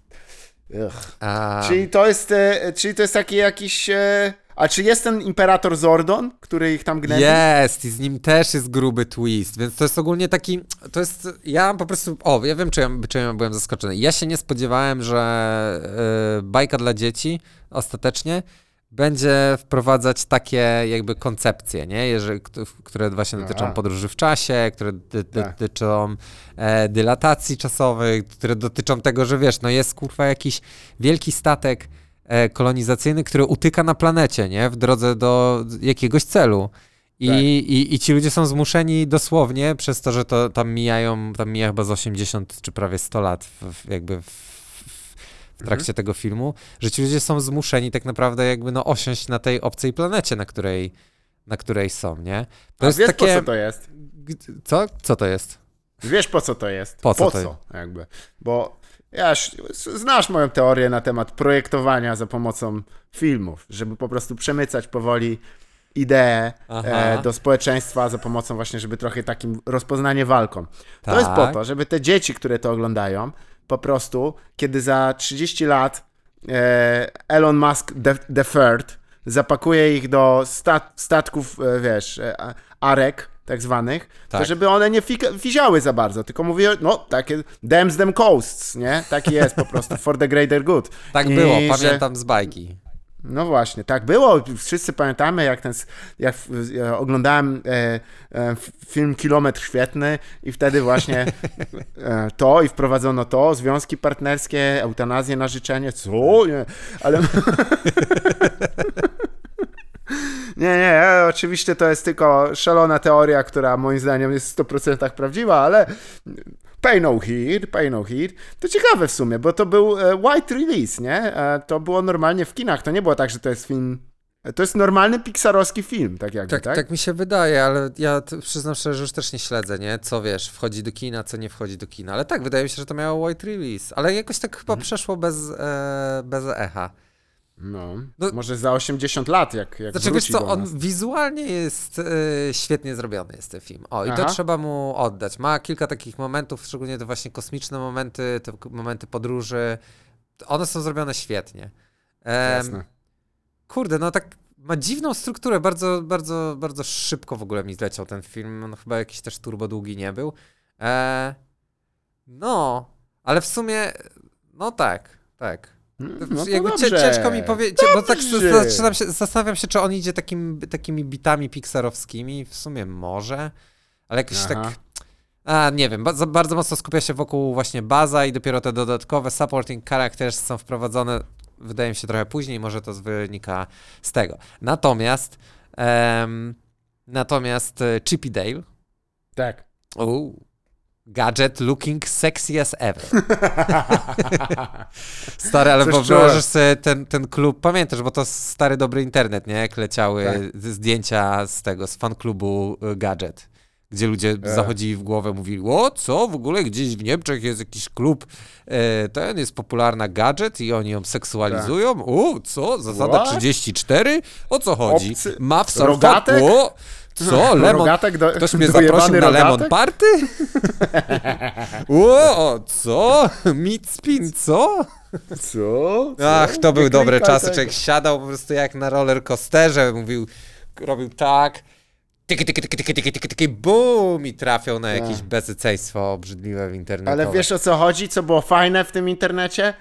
Speaker 6: A,
Speaker 5: Czyli to jest, e, czyli to jest taki jakiś... A czy jest ten imperator Zordon, który ich tam gnębi?
Speaker 6: Jest i z nim też jest gruby twist, więc to jest ogólnie taki, to jest, ja po prostu, o, ja wiem, czy ja, czy ja byłem zaskoczony. Ja się nie spodziewałem, że y, bajka dla dzieci ostatecznie będzie wprowadzać takie jakby koncepcje, nie? Jeżeli, kt- które właśnie dotyczą podróży w czasie, które dy, dy,
Speaker 5: Tak.
Speaker 6: dotyczą e, dylatacji czasowej, które dotyczą tego, że wiesz, no jest kurwa jakiś wielki statek kolonizacyjny, który utyka na planecie, nie? W drodze do jakiegoś celu. I,
Speaker 5: Tak.
Speaker 6: i, I ci ludzie są zmuszeni dosłownie, przez to, że to tam mijają, tam mija chyba z 80 czy prawie 100 lat w, w, jakby w, w, trakcie
Speaker 5: Mhm.
Speaker 6: tego filmu, że ci ludzie są zmuszeni tak naprawdę jakby no osiąść na tej obcej planecie, na której, na której są, nie? To
Speaker 5: A
Speaker 6: jest
Speaker 5: wiesz
Speaker 6: takie...
Speaker 5: po co to jest?
Speaker 6: Co? Co to jest?
Speaker 5: Wiesz po co to jest?
Speaker 6: Po co
Speaker 5: po co jakby? Bo ja, sz- znasz moją teorię na temat projektowania za pomocą filmów, żeby po prostu przemycać powoli ideę e, do społeczeństwa za pomocą właśnie, żeby trochę takim rozpoznanie walką. To jest po
Speaker 6: Tak.
Speaker 5: to, żeby te dzieci, które to oglądają, po prostu, kiedy za 30 lat e, Elon Musk the, the Third zapakuje ich do stat, statków, e, wiesz, e, arek tak zwanych, to
Speaker 6: Tak.
Speaker 5: żeby one nie fiziały za bardzo, tylko mówią, no takie dams them coasts, nie? Taki jest po prostu, for the greater good.
Speaker 6: Tak
Speaker 5: I
Speaker 6: było,
Speaker 5: że-
Speaker 6: pamiętam z bajki.
Speaker 5: no właśnie, tak było. Wszyscy pamiętamy, jak ten, jak oglądałem e, e, film Kilometr Świetny i wtedy właśnie e, to i wprowadzono to, związki partnerskie, eutanazję na życzenie, co? Nie, ale... Nie, nie, e, oczywiście to jest tylko szalona teoria, która moim zdaniem jest w 100% prawdziwa, ale pay no heed, pay no heed. To ciekawe w sumie, bo to był e, white release, nie? E, To było normalnie w kinach, to nie było tak, że to jest film... To jest normalny pixarowski film, tak jakby,
Speaker 6: Tak,
Speaker 5: tak?
Speaker 6: tak? mi się wydaje, ale ja przyznam szczerze, że już też nie śledzę, nie? Co wiesz, wchodzi do kina, co nie wchodzi do kina. Ale tak, wydaje mi się, że to miało white release. Ale jakoś tak chyba
Speaker 5: Mhm.
Speaker 6: przeszło bez, e, bez echa.
Speaker 5: No,
Speaker 6: No-
Speaker 5: może za 80 lat, jak, jak
Speaker 6: Znaczy, wiesz co, on wizualnie jest e, świetnie zrobiony jest ten film. O, i to
Speaker 5: Aha.
Speaker 6: trzeba mu oddać. Ma kilka takich momentów, szczególnie te właśnie kosmiczne momenty, te momenty podróży. One są zrobione świetnie. Em,
Speaker 5: Jasne.
Speaker 6: Kurde, no tak ma dziwną strukturę, bardzo, bardzo, bardzo szybko w ogóle mi zleciał ten film, on chyba jakiś też turbo długi nie był. E, no, ale w sumie, no tak, tak.
Speaker 5: No to
Speaker 6: Jakby
Speaker 5: dobrze.
Speaker 6: ciężko mi powiedzieć, bo tak zaczynam się, zastanawiam się, czy on idzie takim, takimi bitami pixarowskimi, w sumie może, ale jakoś
Speaker 5: Aha.
Speaker 6: tak, a nie wiem, bardzo, bardzo mocno skupia się wokół właśnie baza i dopiero te dodatkowe supporting characters są wprowadzone, wydaje mi się trochę później, może to wynika z tego. Natomiast, em, natomiast e, Chippy Dale,
Speaker 5: Tak.
Speaker 6: Uuu. Gadget looking sexy as ever. Stary, ale
Speaker 5: Coś
Speaker 6: wyobrażasz sobie ten, ten klub, pamiętasz, bo to stary dobry internet, nie? Jak leciały
Speaker 5: Tak.
Speaker 6: zdjęcia z tego, z fanklubu y, Gadget, gdzie ludzie
Speaker 5: E.
Speaker 6: zachodzili w głowę, mówili, o co, w ogóle gdzieś w Niemczech jest jakiś klub, e, ten jest popularna Gadget i oni ją seksualizują, o, co, zasada
Speaker 5: What?
Speaker 6: 34? O co chodzi?
Speaker 5: Obcy-
Speaker 6: Ma w surfa,
Speaker 5: Rogatek?
Speaker 6: o, co, lemon,
Speaker 5: Rogatek do,
Speaker 6: Ktoś mnie zaprosił na Lemon
Speaker 5: rogatek?
Speaker 6: Party? Ło, co? Meat spin, co?
Speaker 5: Co? Co?
Speaker 6: Ach, to były dobre czasy. Człowiek siadał po prostu jak na roller coasterze, mówił, robił tak, tyki, tyki, tyki, tyki, tyki, tyki, tyki, bum i trafiał na jakieś bezeceństwo obrzydliwe w internecie.
Speaker 5: Ale wiesz o co chodzi? Co było fajne w tym internecie?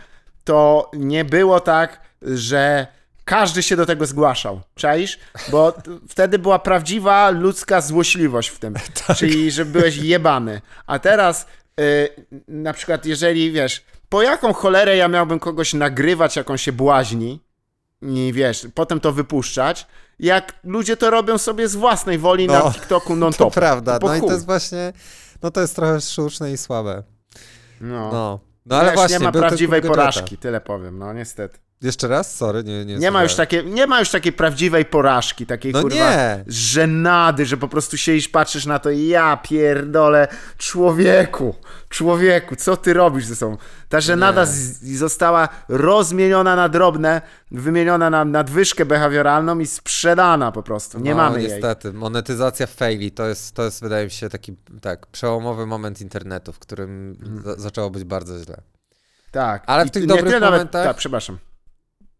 Speaker 5: To nie było tak, że każdy się do tego zgłaszał. Czaisz? Bo wtedy była prawdziwa ludzka złośliwość w tym. Czyli, że byłeś jebany. A teraz y, na przykład jeżeli, wiesz, po jaką cholerę ja miałbym kogoś nagrywać, jak on się błaźni, i wiesz, potem to wypuszczać, jak ludzie to robią sobie z własnej woli na
Speaker 6: No,
Speaker 5: TikToku
Speaker 6: To
Speaker 5: non-stop.
Speaker 6: prawda, no i to jest właśnie, no to jest trochę sztuczne i słabe.
Speaker 5: No.
Speaker 6: No, no ale
Speaker 5: Wiesz,
Speaker 6: właśnie.
Speaker 5: nie ma prawdziwej porażki, tyle powiem, no niestety.
Speaker 6: Jeszcze raz? Sorry, nie Nie,
Speaker 5: Nie ma, już takiej, nie ma już takiej prawdziwej porażki, takiej
Speaker 6: No
Speaker 5: kurwa
Speaker 6: nie.
Speaker 5: żenady, że po prostu siedzisz, patrzysz na to i ja pierdolę, człowieku, człowieku, co ty robisz ze sobą? Ta żenada z, została rozmieniona na drobne, wymieniona na nadwyżkę behawioralną i sprzedana po prostu. Nie
Speaker 6: no,
Speaker 5: mamy jej.
Speaker 6: niestety. Monetyzacja faili to jest, to jest, wydaje mi się, taki tak, przełomowy moment internetu, w którym
Speaker 5: Mhm.
Speaker 6: za, zaczęło być bardzo źle.
Speaker 5: Tak.
Speaker 6: Ale w
Speaker 5: I
Speaker 6: tych
Speaker 5: nie
Speaker 6: dobrych
Speaker 5: tyle nawet-
Speaker 6: momentach-
Speaker 5: Tak, przepraszam.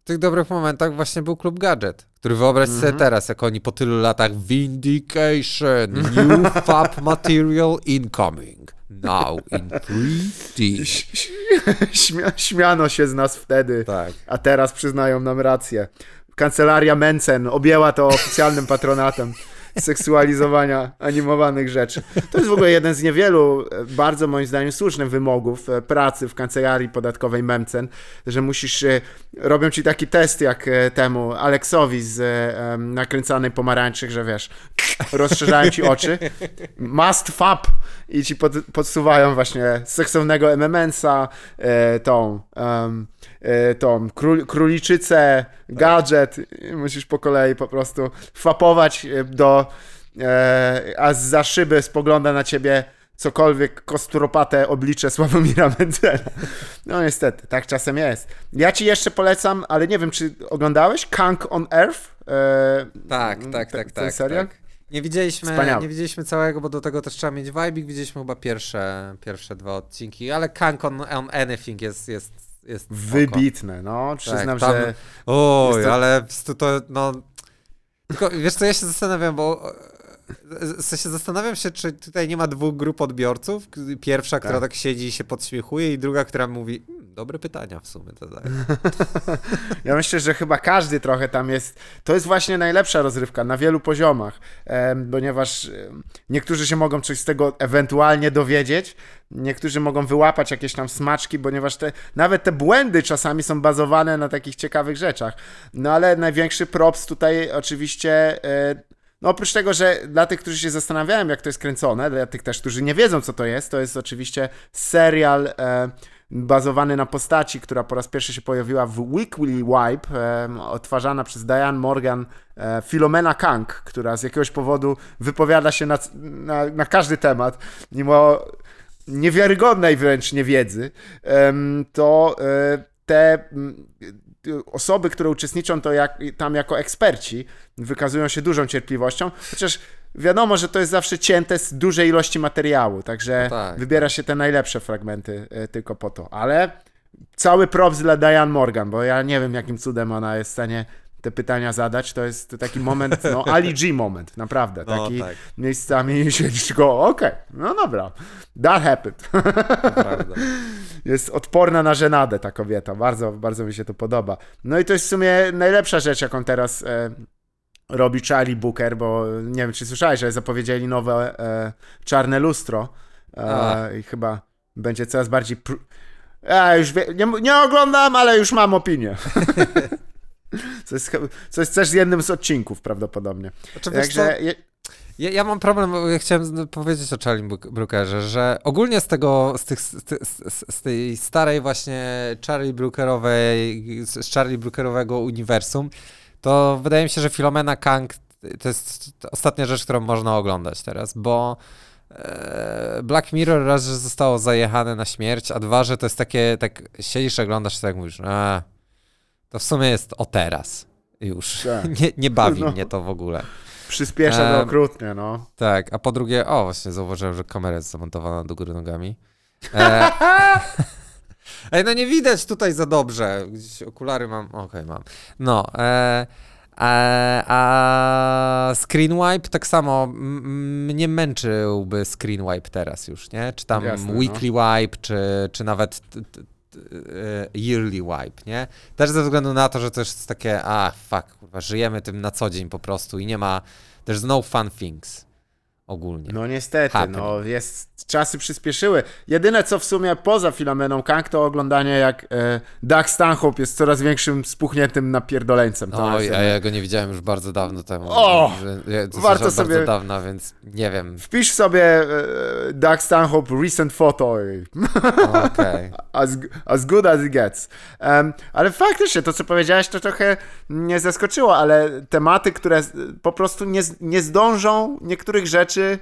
Speaker 6: W tych dobrych momentach właśnie był klub Gadżet, który wyobraź sobie teraz, jak oni po tylu latach Vindication, new fab material incoming, now in 3D.
Speaker 5: Śmia śmiano się z nas wtedy.
Speaker 6: Tak.
Speaker 5: A teraz przyznają nam rację. Kancelaria Mencen objęła to oficjalnym patronatem seksualizowania animowanych rzeczy. To jest w ogóle jeden z niewielu, e, bardzo moim zdaniem słusznych wymogów e, pracy w kancelarii podatkowej Mencen, że musisz, e, robią ci taki test jak temu Aleksowi z nakręcanej pomarańczy, że wiesz, rozszerzają ci oczy, must fab i ci pod, podsuwają właśnie seksownego MMS-a, tą, e, tą król, króliczycę, gadżet musisz po kolei po prostu fapować e, do, e, a za szyby spogląda na ciebie cokolwiek kosturopate oblicze Sławomira Mencena. No niestety, tak czasem jest. Ja ci jeszcze polecam, ale nie wiem, czy oglądałeś Kang on Earth? E,
Speaker 6: Tak,
Speaker 5: ten-
Speaker 6: tak, tak,
Speaker 5: ten
Speaker 6: tak.
Speaker 5: serial?
Speaker 6: tak. Nie widzieliśmy,
Speaker 5: Wspaniały.
Speaker 6: nie widzieliśmy całego, bo do tego też trzeba mieć vibe. Widzieliśmy chyba pierwsze, pierwsze dwa odcinki, ale Kang on, on Anything jest, jest, jest.
Speaker 5: Wybitne, no. Przyznam,
Speaker 6: tam-
Speaker 5: że
Speaker 6: Oj,
Speaker 5: to-
Speaker 6: ale to, to no... Tylko, wiesz co, ja się zastanawiam, bo... e, W sensie zastanawiam się, czy tutaj nie ma dwóch grup odbiorców. Pierwsza, która tak siedzi i się podśmiechuje i druga, która mówi, "Hmm, dobre pytania w sumie to daje.
Speaker 5: Ja myślę, że chyba każdy trochę tam jest. To jest właśnie najlepsza rozrywka na wielu poziomach, ponieważ niektórzy się mogą coś z tego ewentualnie dowiedzieć, niektórzy mogą wyłapać jakieś tam smaczki, ponieważ te, nawet te błędy czasami są bazowane na takich ciekawych rzeczach. No ale największy props tutaj oczywiście. e, no oprócz tego, że dla tych, którzy się zastanawiają, jak to jest kręcone, dla tych też, którzy nie wiedzą, co to jest, to jest oczywiście serial e, bazowany na postaci, która po raz pierwszy się pojawiła w Weekly Wipe, odtwarzana przez Diane Morgan, e, Filomena Kang, która z jakiegoś powodu wypowiada się na, na, na każdy temat, mimo niewiarygodnej wręcz niewiedzy, to e, te osoby, które uczestniczą to jak, tam jako eksperci, wykazują się dużą cierpliwością, chociaż wiadomo, że to jest zawsze cięte z dużej ilości materiału, także
Speaker 6: No tak,
Speaker 5: wybiera się te najlepsze fragmenty e, tylko po to, ale cały props dla Diane Morgan, bo ja nie wiem, jakim cudem ona jest w stanie te pytania zadać, to jest taki moment, no Ali G moment, naprawdę,
Speaker 6: No,
Speaker 5: taki
Speaker 6: tak.
Speaker 5: miejscami siedzisz go, okej, no dobra, that happened. Jest odporna na żenadę ta kobieta. Bardzo, bardzo mi się to podoba. No i to jest w sumie najlepsza rzecz, jaką teraz e, robi Charlie Booker, bo nie wiem, czy słyszałeś, że zapowiedzieli nowe e, czarne lustro e, i chyba będzie coraz bardziej... Pr- ja już wie, nie, nie oglądam, ale już mam opinię. Co jest, co jest też jednym z odcinków prawdopodobnie.
Speaker 6: Znaczy,
Speaker 5: Także je,
Speaker 6: Ja, ja mam problem, bo ja chciałem powiedzieć o Charlie Brook- Brookerze, że ogólnie z tego, z, tych, z, z, tej starej właśnie Charlie Brookerowej, z z Charlie Brookerowego uniwersum, to wydaje mi się, że Filomena Kang to jest ostatnia rzecz, którą można oglądać teraz, bo e, Black Mirror raz, że zostało zajechane na śmierć, a dwa, że to jest takie, tak siedzisz, oglądasz, tak mówisz, a, to w sumie jest o teraz już.
Speaker 5: Tak.
Speaker 6: Nie, nie bawi
Speaker 5: No.
Speaker 6: mnie to w ogóle.
Speaker 5: przyspiesza to
Speaker 6: Em,
Speaker 5: okrutnie, no.
Speaker 6: Tak, a po drugie, o właśnie zauważyłem, że kamera jest zamontowana do góry nogami. E, Ej, no nie widać tutaj za dobrze. Gdzieś okulary mam, okej mam. No, e, a, a screen wipe tak samo mnie męczyłby screen wipe teraz już, nie? Czy tam
Speaker 5: Jasne, no.
Speaker 6: weekly wipe, czy, czy nawet e, yearly wipe, nie? Też ze względu na to, że to jest takie, a fuck, kurwa, żyjemy tym na co dzień po prostu i nie ma, there's no fun things. ogólnie.
Speaker 5: No niestety, no jest, czasy przyspieszyły. Jedyne co w sumie poza Filomeną Kang to oglądanie jak e, Doug Stanhope jest coraz większym spuchniętym napierdoleńcem. To
Speaker 6: Oj, a ja go nie widziałem już bardzo dawno temu.
Speaker 5: O!
Speaker 6: Ja-
Speaker 5: Warto
Speaker 6: bardzo
Speaker 5: sobie-
Speaker 6: dawno, więc nie wiem.
Speaker 5: Wpisz sobie e, Doug Stanhope recent photo
Speaker 6: Okej.
Speaker 5: as, as good as it gets. Em, ale faktycznie to, co powiedziałeś, to trochę mnie zaskoczyło, ale tematy, które po prostu nie, nie zdążą niektórych rzeczy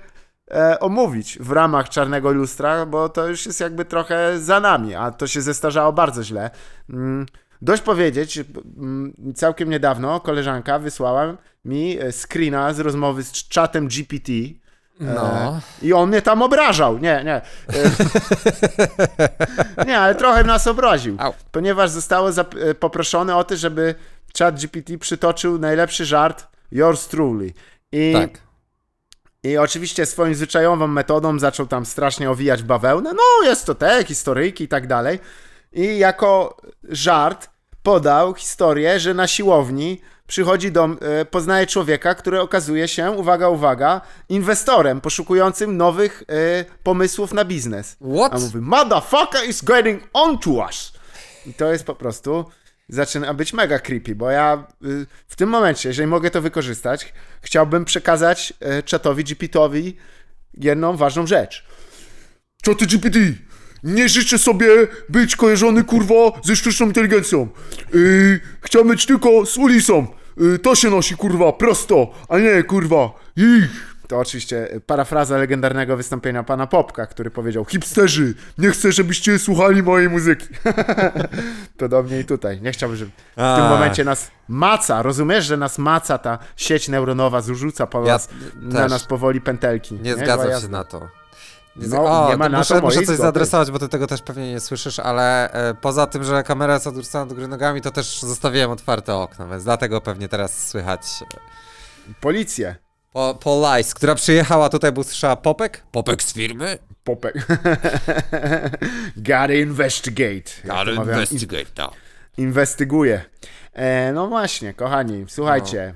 Speaker 5: e, omówić w ramach Czarnego Lustra, bo to już jest jakby trochę za nami, a to się zestarzało bardzo źle. Mm, Dość powiedzieć, mm, całkiem niedawno koleżanka wysłała mi e, screena z rozmowy z czatem GPT.
Speaker 6: No.
Speaker 5: I on mnie tam obrażał. Nie, nie. E, nie, ale trochę nas obraził.
Speaker 6: Au.
Speaker 5: Ponieważ zostało e, poproszone o to, żeby chat GPT przytoczył najlepszy żart yours truly. I,
Speaker 6: Tak.
Speaker 5: I oczywiście swoją zwyczajową metodą zaczął tam strasznie owijać bawełnę. No, jest to te, historyjki i tak dalej. I jako żart podał historię, że na siłowni przychodzi do, e, poznaje człowieka, który okazuje się, uwaga, uwaga, inwestorem poszukującym nowych e, pomysłów na biznes.
Speaker 6: What?
Speaker 5: A mówi, motherfucker is getting onto us. I to jest po prostu, zaczyna być mega creepy, bo ja y, w tym momencie, jeżeli mogę to wykorzystać, chciałbym przekazać y, czatowi GPT-owi jedną ważną rzecz. Czaty GPT, nie życzę sobie być kojarzony, kurwa, ze sztuczną inteligencją. Yy, być tylko z Ulisą. Yy, to się nosi, kurwa, prosto, a nie, kurwa, ich. To oczywiście parafraza legendarnego wystąpienia pana Popka, który powiedział Hipsterzy, nie chcę, żebyście słuchali mojej muzyki. Podobnie i tutaj. Nie chciałbym, żeby w tym momencie nas maca. Rozumiesz, że nas maca ta sieć neuronowa, zrzuca po
Speaker 6: Ja
Speaker 5: nas, na nas powoli pętelki.
Speaker 6: Nie
Speaker 5: Była
Speaker 6: zgadzam się na to. Nie,
Speaker 5: No,
Speaker 6: o,
Speaker 5: nie ma na
Speaker 6: muszę,
Speaker 5: to
Speaker 6: muszę coś
Speaker 5: zgody.
Speaker 6: zaadresować, bo ty tego też pewnie nie słyszysz, ale e, poza tym, że kamera jest odwrócona do góry nogami, to też zostawiłem otwarte okno, więc dlatego pewnie teraz słychać e,
Speaker 5: Policję.
Speaker 6: Po, po Lice, która przyjechała tutaj, bo usłyszała Popek? Popek z firmy?
Speaker 5: Popek. Gotta investigate. Mawiam,
Speaker 6: investigate, no.
Speaker 5: Inwestyguje. E, no właśnie, kochani, słuchajcie.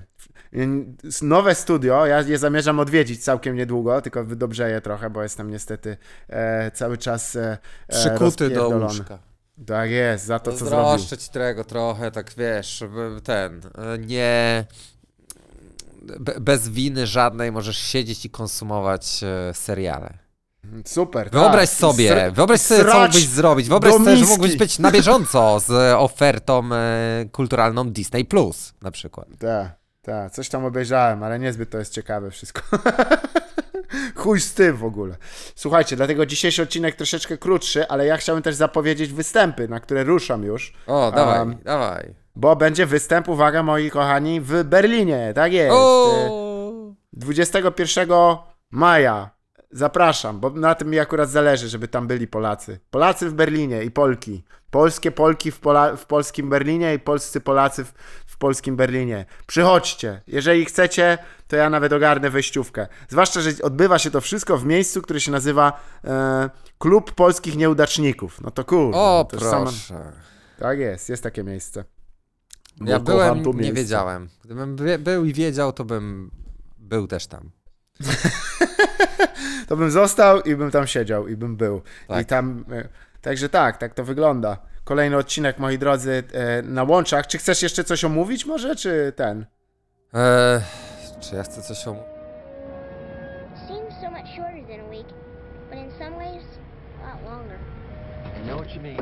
Speaker 5: N- Nowe studio, ja je zamierzam odwiedzić całkiem niedługo, tylko wydobrzeję trochę, bo jestem niestety e, cały czas e, e,
Speaker 6: Przykuty do
Speaker 5: rozpierdolony.
Speaker 6: łóżka.
Speaker 5: Tak jest, za to co zrobił.
Speaker 6: Zazdroszczę ci tego trochę, tak wiesz, ten, e, nie... Be, bez winy żadnej możesz siedzieć i konsumować e, seriale.
Speaker 5: Super.
Speaker 6: Wyobraź
Speaker 5: tak.
Speaker 6: sobie,
Speaker 5: Sr-
Speaker 6: wyobraź sobie, co mógłbyś zrobić. Wyobraź sobie, że mógłbyś być na bieżąco z e, ofertą e, kulturalną Disney Plus na przykład.
Speaker 5: Tak, tak, coś tam obejrzałem, ale niezbyt to jest ciekawe wszystko. Chuj z tym w ogóle. Słuchajcie, dlatego dzisiejszy odcinek troszeczkę krótszy, ale ja chciałem też zapowiedzieć występy, na które ruszam już.
Speaker 6: O, dawaj,
Speaker 5: Um,
Speaker 6: dawaj.
Speaker 5: Bo będzie występ, uwaga moi kochani, w Berlinie, tak jest.
Speaker 6: O!
Speaker 5: 21 maja. Zapraszam, bo na tym mi akurat zależy, żeby tam byli Polacy. Polacy w Berlinie i Polki. Polskie Polki w, Pola- w polskim Berlinie i polscy Polacy w, w polskim Berlinie. Przychodźcie. Jeżeli chcecie, to ja nawet ogarnę wejściówkę. Zwłaszcza, że odbywa się to wszystko w miejscu, które się nazywa e, Klub Polskich Nieudaczników. No to kurde.
Speaker 6: O,
Speaker 5: to już sama-
Speaker 6: proszę.
Speaker 5: Tak jest, jest takie miejsce. Bo
Speaker 6: Ja byłem,
Speaker 5: to
Speaker 6: nie
Speaker 5: miejsce.
Speaker 6: wiedziałem. Gdybym by, był i wiedział, to bym był też tam.
Speaker 5: to bym został i bym tam siedział i bym był.
Speaker 6: Tak.
Speaker 5: I tam. e, Także tak, tak to wygląda. Kolejny odcinek, moi drodzy, e, na łączach. Czy chcesz jeszcze coś omówić, może, czy ten?
Speaker 6: Eee, czy ja chcę coś o...
Speaker 1: Seems so much shorter than a week, but in some ways, a lot longer.
Speaker 2: I know what you mean.